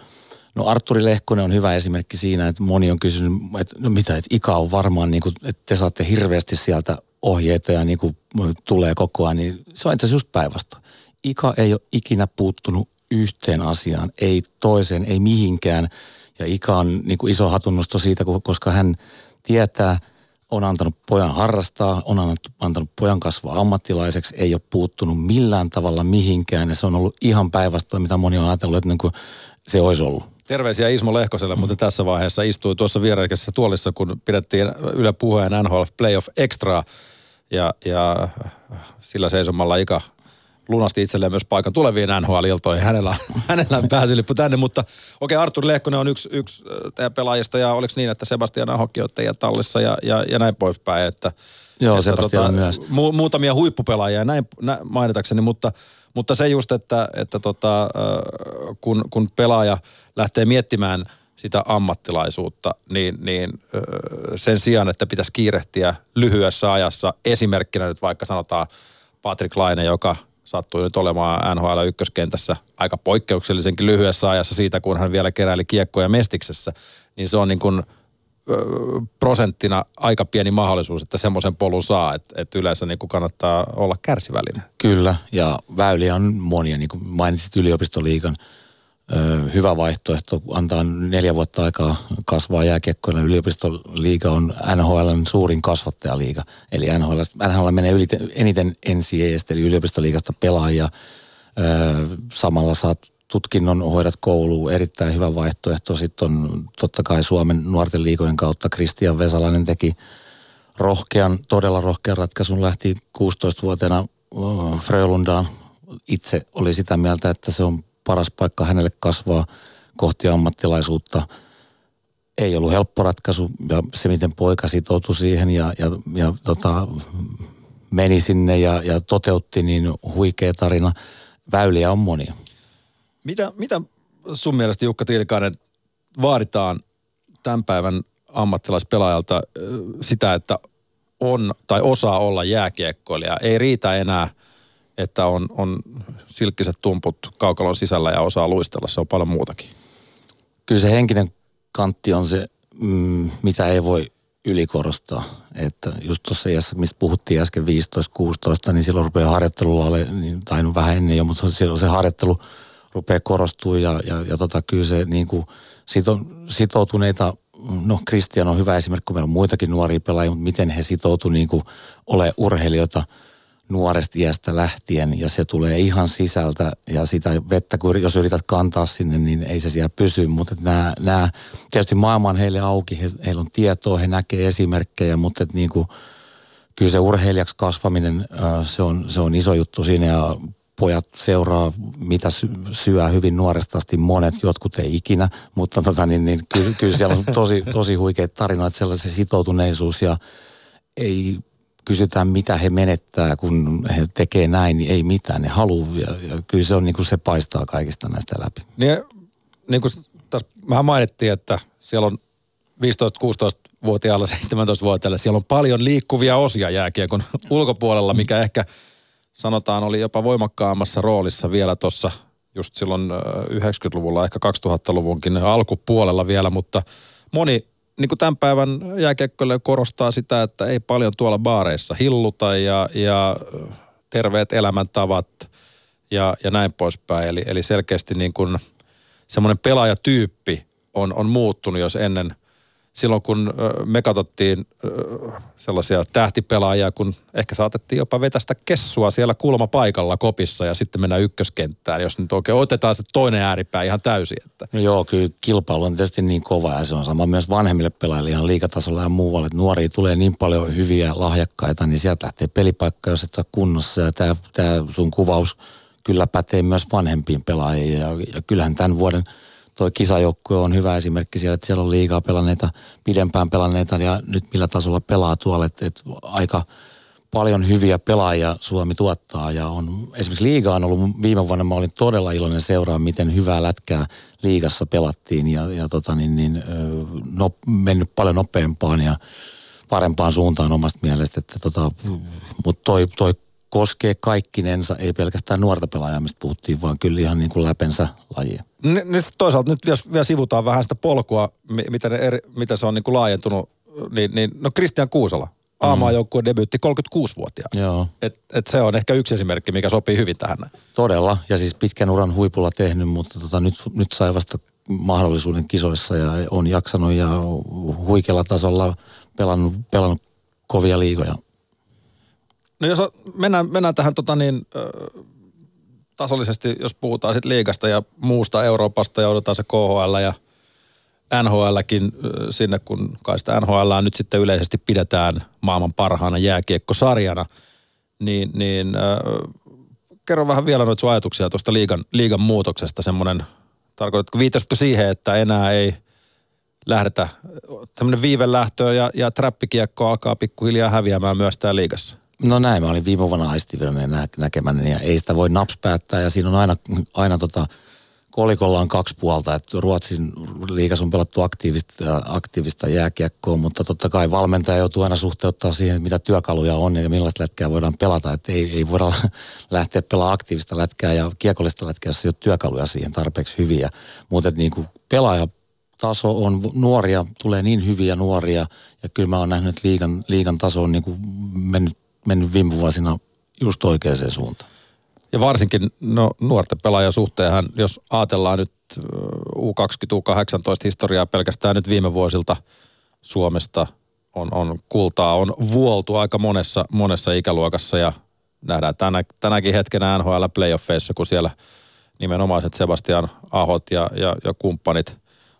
No Arturi Lehkonen on hyvä esimerkki siinä, että moni on kysynyt, että no mitä, että Ika on varmaan, niin kuin, että te saatte hirveästi sieltä ohjeita ja niin kuin tulee koko ajan, niin se on itse asiassa just päinvastoin. Ika ei ole ikinä puuttunut yhteen asiaan, ei toiseen, ei mihinkään. Ja Ika on niin kuin iso hatunnosto siitä, koska hän tietää, on antanut pojan harrastaa, on antanut pojan kasvaa ammattilaiseksi, ei ole puuttunut millään tavalla mihinkään. Ja se on ollut ihan päinvastoin, mitä moni on ajatellut, että niin kuin se olisi ollut. Terveisiä Ismo Lehkoselle, mutta tässä vaiheessa istui tuossa viereikäisessä tuolissa, kun pidettiin Yle Puheen NHL Playoff Extra. Ja, ja sillä seisomalla Ika lunasti itselleen myös paikan tuleviin NHL-iltoihin. Hänellä, hänellä on pääsylippu tänne, mutta okei, okay, Artur Lehkonen on yksi, yksi teidän pelaajista ja oliko niin, että Sebastian Ahokki on teidän tallissa ja, ja, ja näin poispäin, että Joo, että Sebastian tota, myös. Mu, muutamia huippupelaajia näin, näin mainitakseni, mutta, mutta se just, että, että tota, kun, kun pelaaja lähtee miettimään sitä ammattilaisuutta, niin, niin sen sijaan, että pitäisi kiirehtiä lyhyessä ajassa, esimerkkinä nyt vaikka sanotaan Patrick Laine, joka sattui nyt olemaan NHL ykköskentässä aika poikkeuksellisenkin lyhyessä ajassa siitä, kun hän vielä keräili kiekkoja Mestiksessä, niin se on niin kuin prosenttina aika pieni mahdollisuus, että semmoisen polun saa, että, että yleensä niin kuin kannattaa olla kärsivällinen. Kyllä, ja väyliä on monia, niin kuin mainitsit yliopistoliikan – hyvä vaihtoehto antaa neljä vuotta aikaa kasvaa jääkiekkoilla. Yliopistoliiga on NHLn suurin kasvattajaliiga. Eli NHL, NHL menee yliten, eniten NCAAstä eli yliopistoliigasta pelaajia. Samalla saat tutkinnon, hoidat kouluun, erittäin hyvä vaihtoehto. Sitten on totta kai Suomen nuorten liikojen kautta Kristian Vesalainen teki rohkean, todella rohkean ratkaisun. Lähti 16-vuotiaana Frölundaan. Itse oli sitä mieltä, että se on paras paikka hänelle kasvaa kohti ammattilaisuutta. Ei ollut helppo ratkaisu ja se, miten poika sitoutui siihen ja, ja, ja tota, meni sinne ja, ja toteutti, niin huikea tarina. Väyliä on monia. Mitä, mitä sun mielestä Jukka Tiilikainen vaaditaan tämän päivän ammattilaispelaajalta sitä, että on tai osaa olla jääkiekkoilija? Ei riitä enää – että on, on silkkiset tumput kaukalon sisällä ja osaa luistella. Se on paljon muutakin. Kyllä se henkinen kantti on se, mm, mitä ei voi ylikorostaa. Että just tuossa iässä, mistä puhuttiin äsken 15-16, niin silloin rupeaa harjoittelulla ole, niin, tai no vähän ennen jo, mutta silloin se harjoittelu rupeaa korostua ja, ja, ja tota, kyllä se niin kuin sito, sitoutuneita, no Kristian on hyvä esimerkki, kun meillä on muitakin nuoria pelaajia, mutta miten he sitoutuivat niin ole urheilijoita – nuoresta iästä lähtien ja se tulee ihan sisältä ja sitä vettä, kun jos yrität kantaa sinne, niin ei se siellä pysy. Mutta nämä, nämä, tietysti maailma on heille auki, he, heillä on tietoa, he näkee esimerkkejä, mutta että niin kuin, kyllä se urheilijaksi kasvaminen, se on, se on iso juttu siinä ja pojat seuraa, mitä sy- syö hyvin nuoresta asti monet, jotkut ei ikinä, mutta tota, niin, niin, kyllä, kyllä siellä on tosi, tosi huikeita tarinoita, sellaisen sitoutuneisuus ja ei kysytään, mitä he menettää, kun he tekee näin, niin ei mitään. Ne haluaa ja, ja kyllä se on niin kuin se paistaa kaikista näistä läpi. Niin, niin kuin tässä vähän mainittiin, että siellä on 15-16 16-vuotiaalla, 17-vuotiaalla, siellä on paljon liikkuvia osia jääkiekon ulkopuolella, mikä ehkä sanotaan oli jopa voimakkaammassa roolissa vielä tuossa just silloin 90-luvulla, ehkä 2000-luvunkin alkupuolella vielä, mutta moni niin kuin tämän päivän jääkiekkoille korostaa sitä, että ei paljon tuolla baareissa hilluta ja, ja terveet elämäntavat ja, ja näin poispäin. Eli, eli selkeästi niin kuin semmoinen pelaajatyyppi on, on muuttunut, jos ennen – silloin kun me katsottiin sellaisia tähtipelaajia, kun ehkä saatettiin jopa vetästä kessua siellä kulmapaikalla kopissa ja sitten mennä ykköskenttään, jos nyt oikein otetaan se toinen ääripää ihan täysin. Että. No joo, kyllä kilpailu on tietysti niin kova ja se on sama myös vanhemmille pelaajille ihan liikatasolla ja muualle. Että nuoria tulee niin paljon hyviä lahjakkaita, niin sieltä lähtee pelipaikka, jos et saa kunnossa ja tämä, tämä sun kuvaus kyllä pätee myös vanhempiin pelaajiin ja, ja kyllähän tämän vuoden – toi kisajoukkue on hyvä esimerkki siellä, että siellä on liikaa pelanneita, pidempään pelanneita ja nyt millä tasolla pelaa tuolla, että, että aika paljon hyviä pelaajia Suomi tuottaa ja on, esimerkiksi liiga on ollut viime vuonna, mä olin todella iloinen seuraa, miten hyvää lätkää liigassa pelattiin ja, ja tota niin, niin, no, mennyt paljon nopeampaan ja parempaan suuntaan omasta mielestä, että tota, mutta toi, toi koskee kaikkinensa, ei pelkästään nuorta pelaajaa, mistä puhuttiin, vaan kyllä ihan niin kuin läpensä lajia. Niin toisaalta nyt vielä, vielä sivutaan vähän sitä polkua, miten, eri, miten se on niin kuin laajentunut. Niin, niin, no Kristian Kuusala, A-maajoukkueen mm. debyytti 36-vuotiaana. Joo. Et, et se on ehkä yksi esimerkki, mikä sopii hyvin tähän. Todella, ja siis pitkän uran huipulla tehnyt, mutta tota, nyt, nyt sai vasta mahdollisuuden kisoissa ja on jaksanut ja huikealla tasolla pelannut, pelannut kovia liigoja. No jos mennään, mennään tähän tota niin, tasollisesti, jos puhutaan sitten liigasta ja muusta Euroopasta ja odotetaan se KHL ja NHLkin sinne, kun kai sitä NHL nyt sitten yleisesti pidetään maailman parhaana jääkiekkosarjana, niin, niin kerro vähän vielä noita sun ajatuksia tuosta liigan, liigan muutoksesta, semmoinen, tarkoitatko, viitasitko siihen, että enää ei lähdetä, tämmöinen viivelähtöä ja, ja trappikiekko alkaa pikkuhiljaa häviämään myös täällä liigassa? No näin, mä olin viime vuonna aistivirallinen nä- näkemäni ja ei sitä voi naps päättää ja siinä on aina, aina tota, kolikolla on kaksi puolta, että Ruotsin liikas on pelattu aktiivista, aktiivista jääkiekkoa, mutta totta kai valmentaja joutuu aina suhteuttaa siihen, mitä työkaluja on ja millaista lätkää voidaan pelata. Että ei, ei voida lähteä pelaamaan aktiivista lätkää ja kiekollista lätkää, jos ei ole työkaluja siihen tarpeeksi hyviä. Mutta niin kuin pelaaja taso on, nuoria, tulee niin hyviä nuoria, ja kyllä mä oon nähnyt, että liigan, liigan taso on niin kuin mennyt mennyt viime vuosina just oikeaan suuntaan. Ja varsinkin no, nuorten pelaajan suhteenhan, jos ajatellaan nyt U20, U18 historiaa pelkästään nyt viime vuosilta Suomesta, on, on kultaa, on vuoltu aika monessa, monessa ikäluokassa ja nähdään tänä, tänäkin hetkenä NHL playoffeissa, kun siellä nimenomaiset Sebastian Ahot ja, ja, ja kumppanit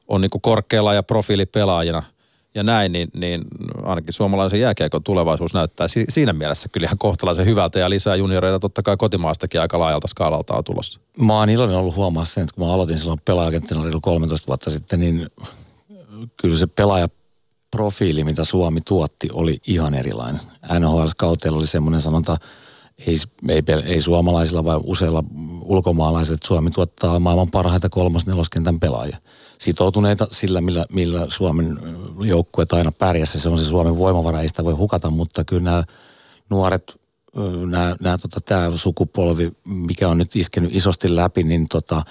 on niin korkealla ja profiilipelaajina – ja näin, niin, niin ainakin suomalaisen jääkiekon tulevaisuus näyttää si- siinä mielessä kyllä ihan kohtalaisen hyvältä ja lisää junioreita totta kai kotimaastakin aika laajalta skaalalta on tulossa. Mä oon iloinen ollut huomaa sen, että kun mä aloitin silloin pelaajakenttinä 13 vuotta sitten, niin kyllä se pelaajaprofiili, mitä Suomi tuotti, oli ihan erilainen. NHL-kauteella oli semmoinen sanonta, ei, ei, ei suomalaisilla, vaan useilla ulkomaalaisilla, että Suomi tuottaa maailman parhaita kolmas-neloskentän pelaajia sitoutuneita sillä, millä, millä Suomen joukkueet aina pärjässä. Se on se Suomen voimavara, ei sitä voi hukata, mutta kyllä nämä nuoret, nämä, nämä tota, tämä sukupolvi, mikä on nyt iskenyt isosti läpi, niin tota,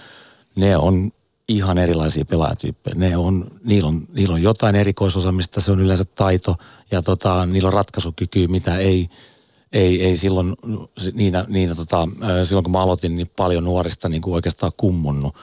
ne on ihan erilaisia pelaajatyyppejä. Ne on, niillä, on, niillä on jotain erikoisosaamista, se on yleensä taito ja tota, niillä on ratkaisukyky, mitä ei, ei, ei silloin, niinä, niinä tota, silloin kun mä aloitin, niin paljon nuorista niin kuin oikeastaan kummunnut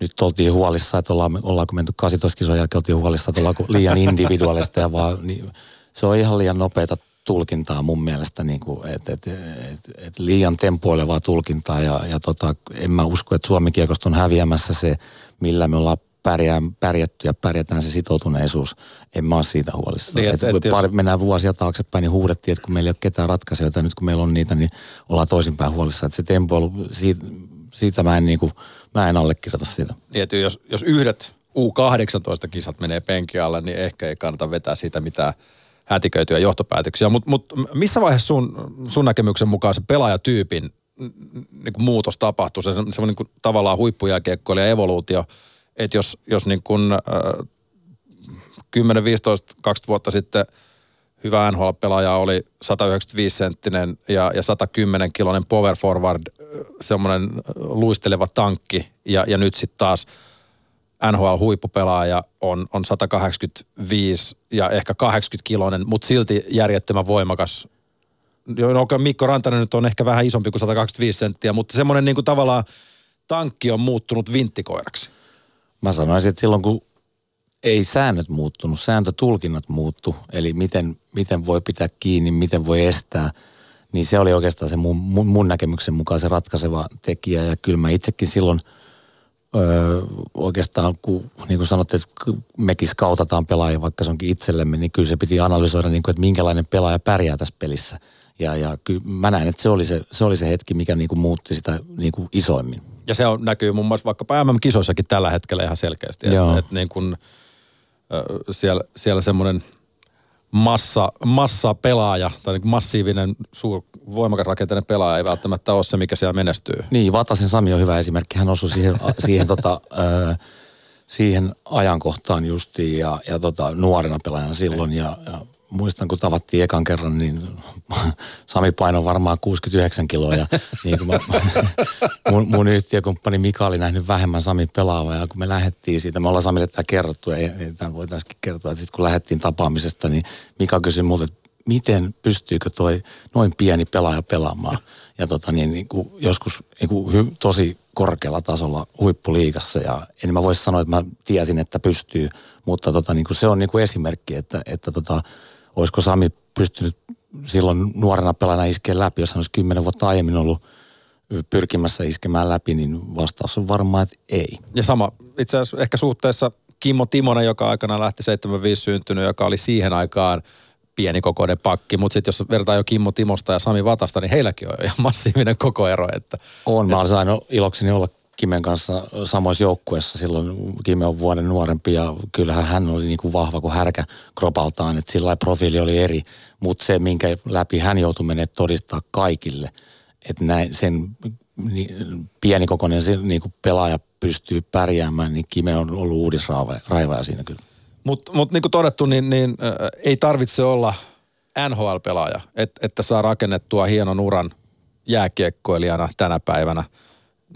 nyt oltiin huolissa, että ollaan, ollaanko menty 18 kisojen jälkeen, oltiin huolissa, että ollaanko liian individuaalista ja vaan, niin, se on ihan liian nopeata tulkintaa mun mielestä, niin kuin, että et, et, et liian tempoilevaa tulkintaa ja, ja tota, en mä usko, että Suomi kiekosta on häviämässä se, millä me ollaan pärjää, pärjätty ja pärjätään se sitoutuneisuus. En mä ole siitä huolissa. Niin, et, et, et jos... Mennään vuosia taaksepäin, niin huudettiin, että kun meillä ei ole ketään ratkaisijoita, nyt kun meillä on niitä, niin ollaan toisinpäin huolissa. Että se tempoilu, siitä, siitä mä en, niin kuin, mä en allekirjoita sitä. Niin, jos, jos yhdet U18-kisat menee penki alle, niin ehkä ei kannata vetää siitä mitään hätiköityjä johtopäätöksiä. Mutta mut, missä vaiheessa sun, sun näkemyksen mukaan se pelaajatyypin niin kuin muutos tapahtuu? Se semmoinen niin tavallaan huippujääkiekkoilija evoluutio, että jos, jos niin kuin, äh, 10, 15, 20 vuotta sitten hyvä NHL-pelaaja oli 195 senttinen ja, ja 110 kilonen power forward, semmoinen luisteleva tankki ja, ja nyt sitten taas NHL-huippupelaaja on, on 185 ja ehkä 80 kilonen, mutta silti järjettömän voimakas. No, Mikko Rantanen nyt on ehkä vähän isompi kuin 125 senttiä, mutta semmoinen niin kuin tavallaan tankki on muuttunut vinttikoiraksi. Mä sanoisin, että silloin kun ei säännöt muuttunut, sääntötulkinnat muuttu, eli miten, miten voi pitää kiinni, miten voi estää, niin se oli oikeastaan se mun, mun, mun näkemyksen mukaan se ratkaiseva tekijä. Ja kyllä mä itsekin silloin öö, oikeastaan, kun niin kuin sanottiin, että mekin skautataan pelaajia, vaikka se onkin itsellemme, niin kyllä se piti analysoida, niin kuin, että minkälainen pelaaja pärjää tässä pelissä. Ja, ja kyllä mä näen, että se oli se, se, oli se hetki, mikä niin kuin muutti sitä niin kuin isoimmin. Ja se on, näkyy muun muassa vaikkapa MM-kisoissakin tällä hetkellä ihan selkeästi. Että, että niin kuin, siellä, siellä semmoinen massa, massa pelaaja tai niin massiivinen, suur, voimakas rakenteinen pelaaja ei välttämättä ole se, mikä siellä menestyy. Niin, Vatasen Sami on hyvä esimerkki. Hän osui siihen, siihen, tota, siihen ajankohtaan justiin ja, ja tota, nuorena pelaajana silloin. Ja, ja muistan, kun tavattiin ekan kerran, niin Sami painoi varmaan 69 kiloa. Ja niin kuin mä, mun, mun yhtiökumppani Mika oli nähnyt vähemmän Sami pelaava. Ja kun me lähdettiin siitä, me ollaan Samille tämä kerrottu, ei tämän voitaisiin kertoa. Että sitten kun lähdettiin tapaamisesta, niin Mika kysyi multa, että miten pystyykö toi noin pieni pelaaja pelaamaan. Ja tota, niin, niin kuin joskus niin kuin hy, tosi korkealla tasolla huippuliigassa. Ja en mä voisi sanoa, että mä tiesin, että pystyy, mutta tota, niin kuin se on niin kuin esimerkki, että, että tota, olisiko Sami pystynyt silloin nuorena pelana iskeä läpi, jos hän olisi kymmenen vuotta aiemmin ollut pyrkimässä iskemään läpi, niin vastaus on varmaan, että ei. Ja sama itse asiassa ehkä suhteessa Kimmo Timonen, joka aikana lähti 75 syntynyt, joka oli siihen aikaan pienikokoinen pakki, mutta sitten jos vertaa jo Kimmo Timosta ja Sami Vatasta, niin heilläkin on jo ihan massiivinen kokoero. Että, on, mä olen saanut ilokseni olla Kimen kanssa samoissa joukkueessa silloin. Kime on vuoden nuorempi ja kyllähän hän oli niin kuin vahva kuin härkä kropaltaan, että sillä profiili oli eri. Mutta se, minkä läpi hän joutui menemään todistaa kaikille, että näin sen pienikokoinen niin kuin pelaaja pystyy pärjäämään, niin Kime on ollut uudisraivaja siinä kyllä. Mutta mut niin kuin todettu, niin, niin äh, ei tarvitse olla NHL-pelaaja, et, että saa rakennettua hienon uran jääkiekkoilijana tänä päivänä –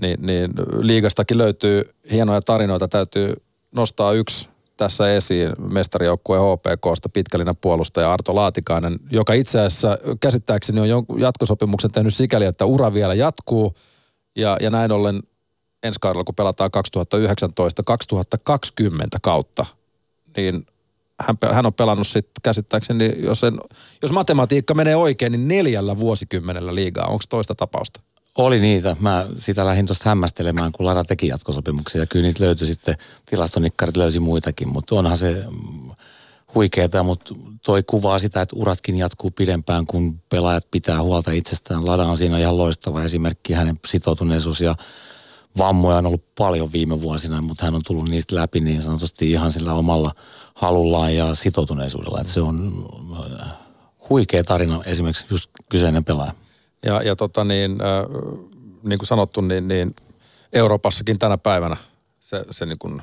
niin, niin liigastakin löytyy hienoja tarinoita. Täytyy nostaa yksi tässä esiin mestarijoukkueen HPKsta pitkällinen puolustaja Arto Laatikainen, joka itse asiassa käsittääkseni on jonkun jatkosopimuksen tehnyt sikäli, että ura vielä jatkuu ja, ja näin ollen ensi kaudella, kun pelataan 2019-2020 kautta, niin hän, hän on pelannut sitten käsittääkseni, jos, en, jos matematiikka menee oikein, niin neljällä vuosikymmenellä liigaa. Onko toista tapausta? Oli niitä. Mä sitä lähdin tuosta hämmästelemään, kun Lara teki jatkosopimuksia. Ja kyllä niitä löytyi sitten, tilastonikkarit löysi muitakin, mutta onhan se mm, huikeeta, mutta toi kuvaa sitä, että uratkin jatkuu pidempään, kun pelaajat pitää huolta itsestään. Lada on siinä ihan loistava esimerkki, hänen sitoutuneisuus ja vammoja on ollut paljon viime vuosina, mutta hän on tullut niistä läpi niin sanotusti ihan sillä omalla halullaan ja sitoutuneisuudella. Että se on äh, huikea tarina esimerkiksi just kyseinen pelaaja. Ja, ja tota niin, äh, niin kuin sanottu, niin, niin Euroopassakin tänä päivänä se, se niin kuin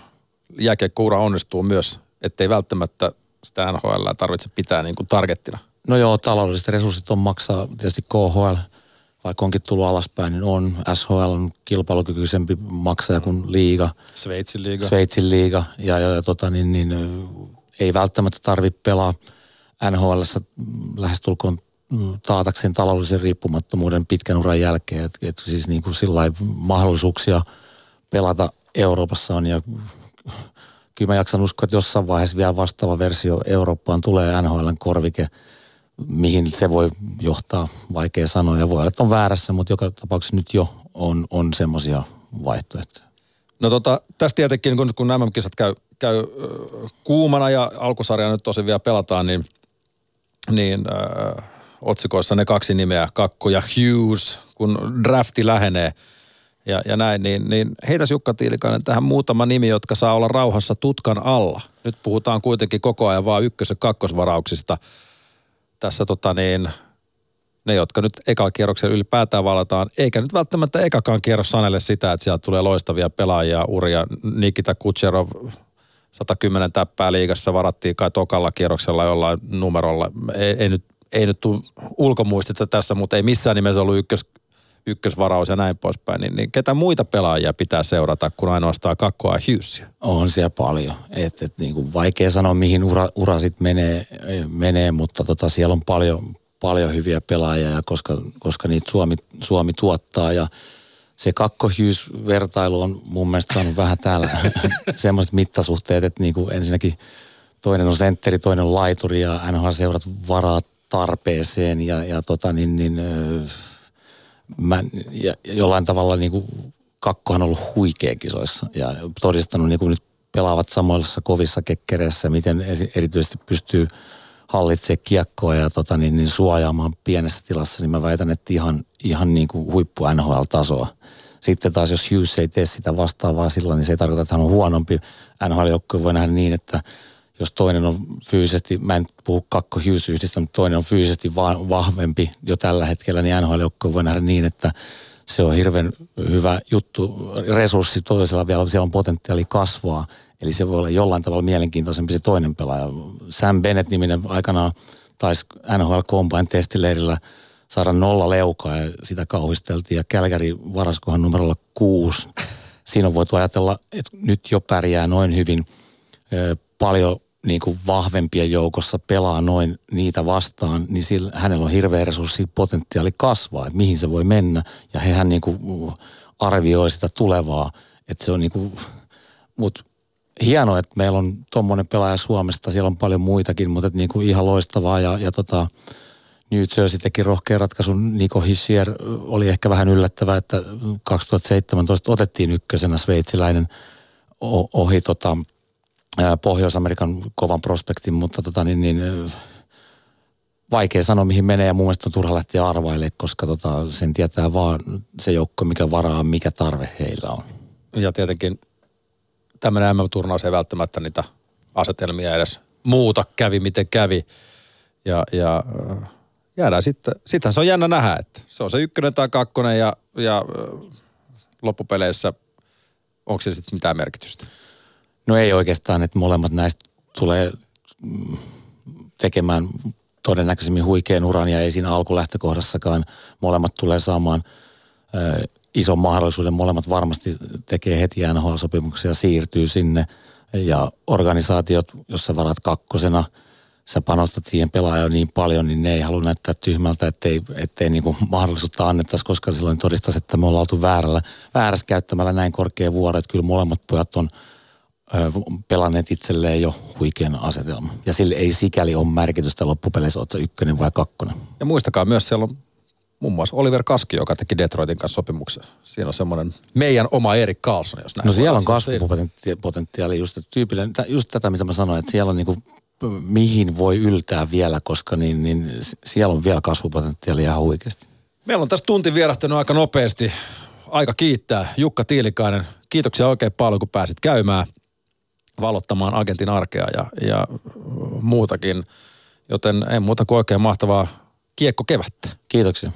jääkiekkoura onnistuu myös, ettei välttämättä sitä NHL tarvitse pitää niin kuin targettina. No joo, taloudelliset resurssit on maksaa tietysti KHL, vaikka onkin tullut alaspäin, niin on. SHL on kilpailukykyisempi maksaja kuin liiga. Sveitsin liiga. Sveitsin liiga. Ja, ja, ja tota, niin, niin, ei välttämättä tarvitse pelaa NHL lähestulkoon taatakseen taloudellisen riippumattomuuden pitkän uran jälkeen. Että et siis niin kuin sillä mahdollisuuksia pelata Euroopassa on ja kyllä mä jaksan uskoa, että jossain vaiheessa vielä vastaava versio Eurooppaan tulee NHLn korvike, mihin se voi johtaa, vaikea sanoa. Ja voi olla, että on väärässä, mutta joka tapauksessa nyt jo on, on semmoisia vaihtoehtoja. No tota, tästä tietenkin, kun, kun nämä kisat käy, käy kuumana ja alkusarja nyt tosi vielä pelataan, niin, niin äh, otsikoissa ne kaksi nimeä, Kakko ja Hughes, kun drafti lähenee ja, ja näin, niin, niin heitäs Jukka Tiilikainen tähän muutama nimi, jotka saa olla rauhassa tutkan alla. Nyt puhutaan kuitenkin koko ajan vaan ykkös- ja kakkosvarauksista. Tässä tota niin, ne, jotka nyt eka kierroksen ylipäätään valataan, eikä nyt välttämättä ekakaan kierros sanelle sitä, että sieltä tulee loistavia pelaajia, uria, Nikita Kucherov, 110 täppää liigassa varattiin kai tokalla kierroksella jollain numerolla. Ei, ei nyt, ei nyt tule ulkomuistista tässä, mutta ei missään nimessä ollut ykkös, ykkösvaraus ja näin poispäin. Niin, niin ketä muita pelaajia pitää seurata kuin ainoastaan Kakkoa Hughesia? On siellä paljon. Et, et niin kuin vaikea sanoa, mihin ura, ura sit menee, menee, mutta tota, siellä on paljon, paljon hyviä pelaajia, ja koska, koska niitä Suomi, Suomi tuottaa ja se kakkohyys-vertailu on mun mielestä saanut vähän täällä semmoiset mittasuhteet, että niin kuin ensinnäkin toinen on sentteri, toinen on laituri ja NHL-seurat varaa tarpeeseen ja, ja tota niin, niin mä, ja jollain tavalla niin kuin kakkohan on ollut huikea kisoissa ja todistanut niin kuin nyt pelaavat samoissa kovissa kekkereissä, miten erityisesti pystyy hallitsemaan kiekkoa ja tota, niin, niin suojaamaan pienessä tilassa, niin mä väitän, että ihan, ihan niin kuin huippu NHL-tasoa. Sitten taas jos Hughes ei tee sitä vastaavaa silloin, niin se ei tarkoita, että hän on huonompi. nhl voi nähdä niin, että jos toinen on fyysisesti, mä en puhu kakko mutta toinen on fyysisesti va- vahvempi jo tällä hetkellä, niin nhl voi nähdä niin, että se on hirveän hyvä juttu. Resurssi toisella vielä, siellä on potentiaali kasvaa. Eli se voi olla jollain tavalla mielenkiintoisempi se toinen pelaaja. Sam Bennett-niminen aikanaan taisi NHL Combine testileirillä – saada nolla leukaa ja sitä kauhisteltiin. Ja Kälkäri varaskohan numerolla kuusi. Siinä on voitu ajatella, että nyt jo pärjää noin hyvin paljon niin kuin vahvempien joukossa pelaa noin niitä vastaan, niin sillä, hänellä on hirveä resurssi potentiaali kasvaa, että mihin se voi mennä. Ja hehän niin kuin arvioi sitä tulevaa, että se on niin kuin, mutta hienoa, että meillä on tuommoinen pelaaja Suomesta, siellä on paljon muitakin, mutta niin kuin ihan loistavaa ja, ja tota, New Jersey teki rohkean ratkaisun. Niko Hissier oli ehkä vähän yllättävää, että 2017 otettiin ykkösenä sveitsiläinen ohi tota, Pohjois-Amerikan kovan prospektin, mutta tota, niin, niin, vaikea sanoa mihin menee ja mun mielestä on turha lähteä arvailemaan, koska tota, sen tietää vaan se joukko, mikä varaa, mikä tarve heillä on. Ja tietenkin tämmöinen MM-turnaus ei välttämättä niitä asetelmia edes muuta kävi, miten kävi. Ja, ja jäädään sitten, sittenhän se on jännä nähdä, että se on se ykkönen tai kakkonen ja, ja loppupeleissä onko se sitten mitään merkitystä? No ei oikeastaan, että molemmat näistä tulee mm, tekemään todennäköisemmin huikean uran ja ei siinä alkulähtökohdassakaan molemmat tulee saamaan ö, ison mahdollisuuden. Molemmat varmasti tekee heti NHL-sopimuksia siirtyy sinne ja organisaatiot, jos sä varat kakkosena – sä panostat siihen pelaajaan niin paljon, niin ne ei halua näyttää tyhmältä, ettei, ettei niin kuin mahdollisuutta annettaisi, koska silloin todistaisi, että me ollaan oltu väärällä, väärässä käyttämällä näin korkea vuoro, että kyllä molemmat pojat on pelanneet itselleen jo huikean asetelma. Ja sille ei sikäli ole merkitystä loppupeleissä, oletko ykkönen vai kakkonen. Ja muistakaa myös, siellä on muun muassa Oliver Kaski, joka teki Detroitin kanssa sopimuksen. Siinä on semmoinen meidän oma Erik Carlson, jos näin No siellä on kasvupotentiaali just, tyypillinen, just tätä, mitä mä sanoin, että siellä on niinku mihin voi yltää vielä, koska niin, niin siellä on vielä kasvupotentiaalia ihan huikeasti. Meillä on tässä tunti vierahtanut aika nopeasti. Aika kiittää. Jukka Tiilikainen, kiitoksia oikein paljon, kun pääsit käymään valottamaan agentin arkea ja, ja muutakin. Joten en muuta kuin oikein mahtavaa kiekko kevättä. Kiitoksia.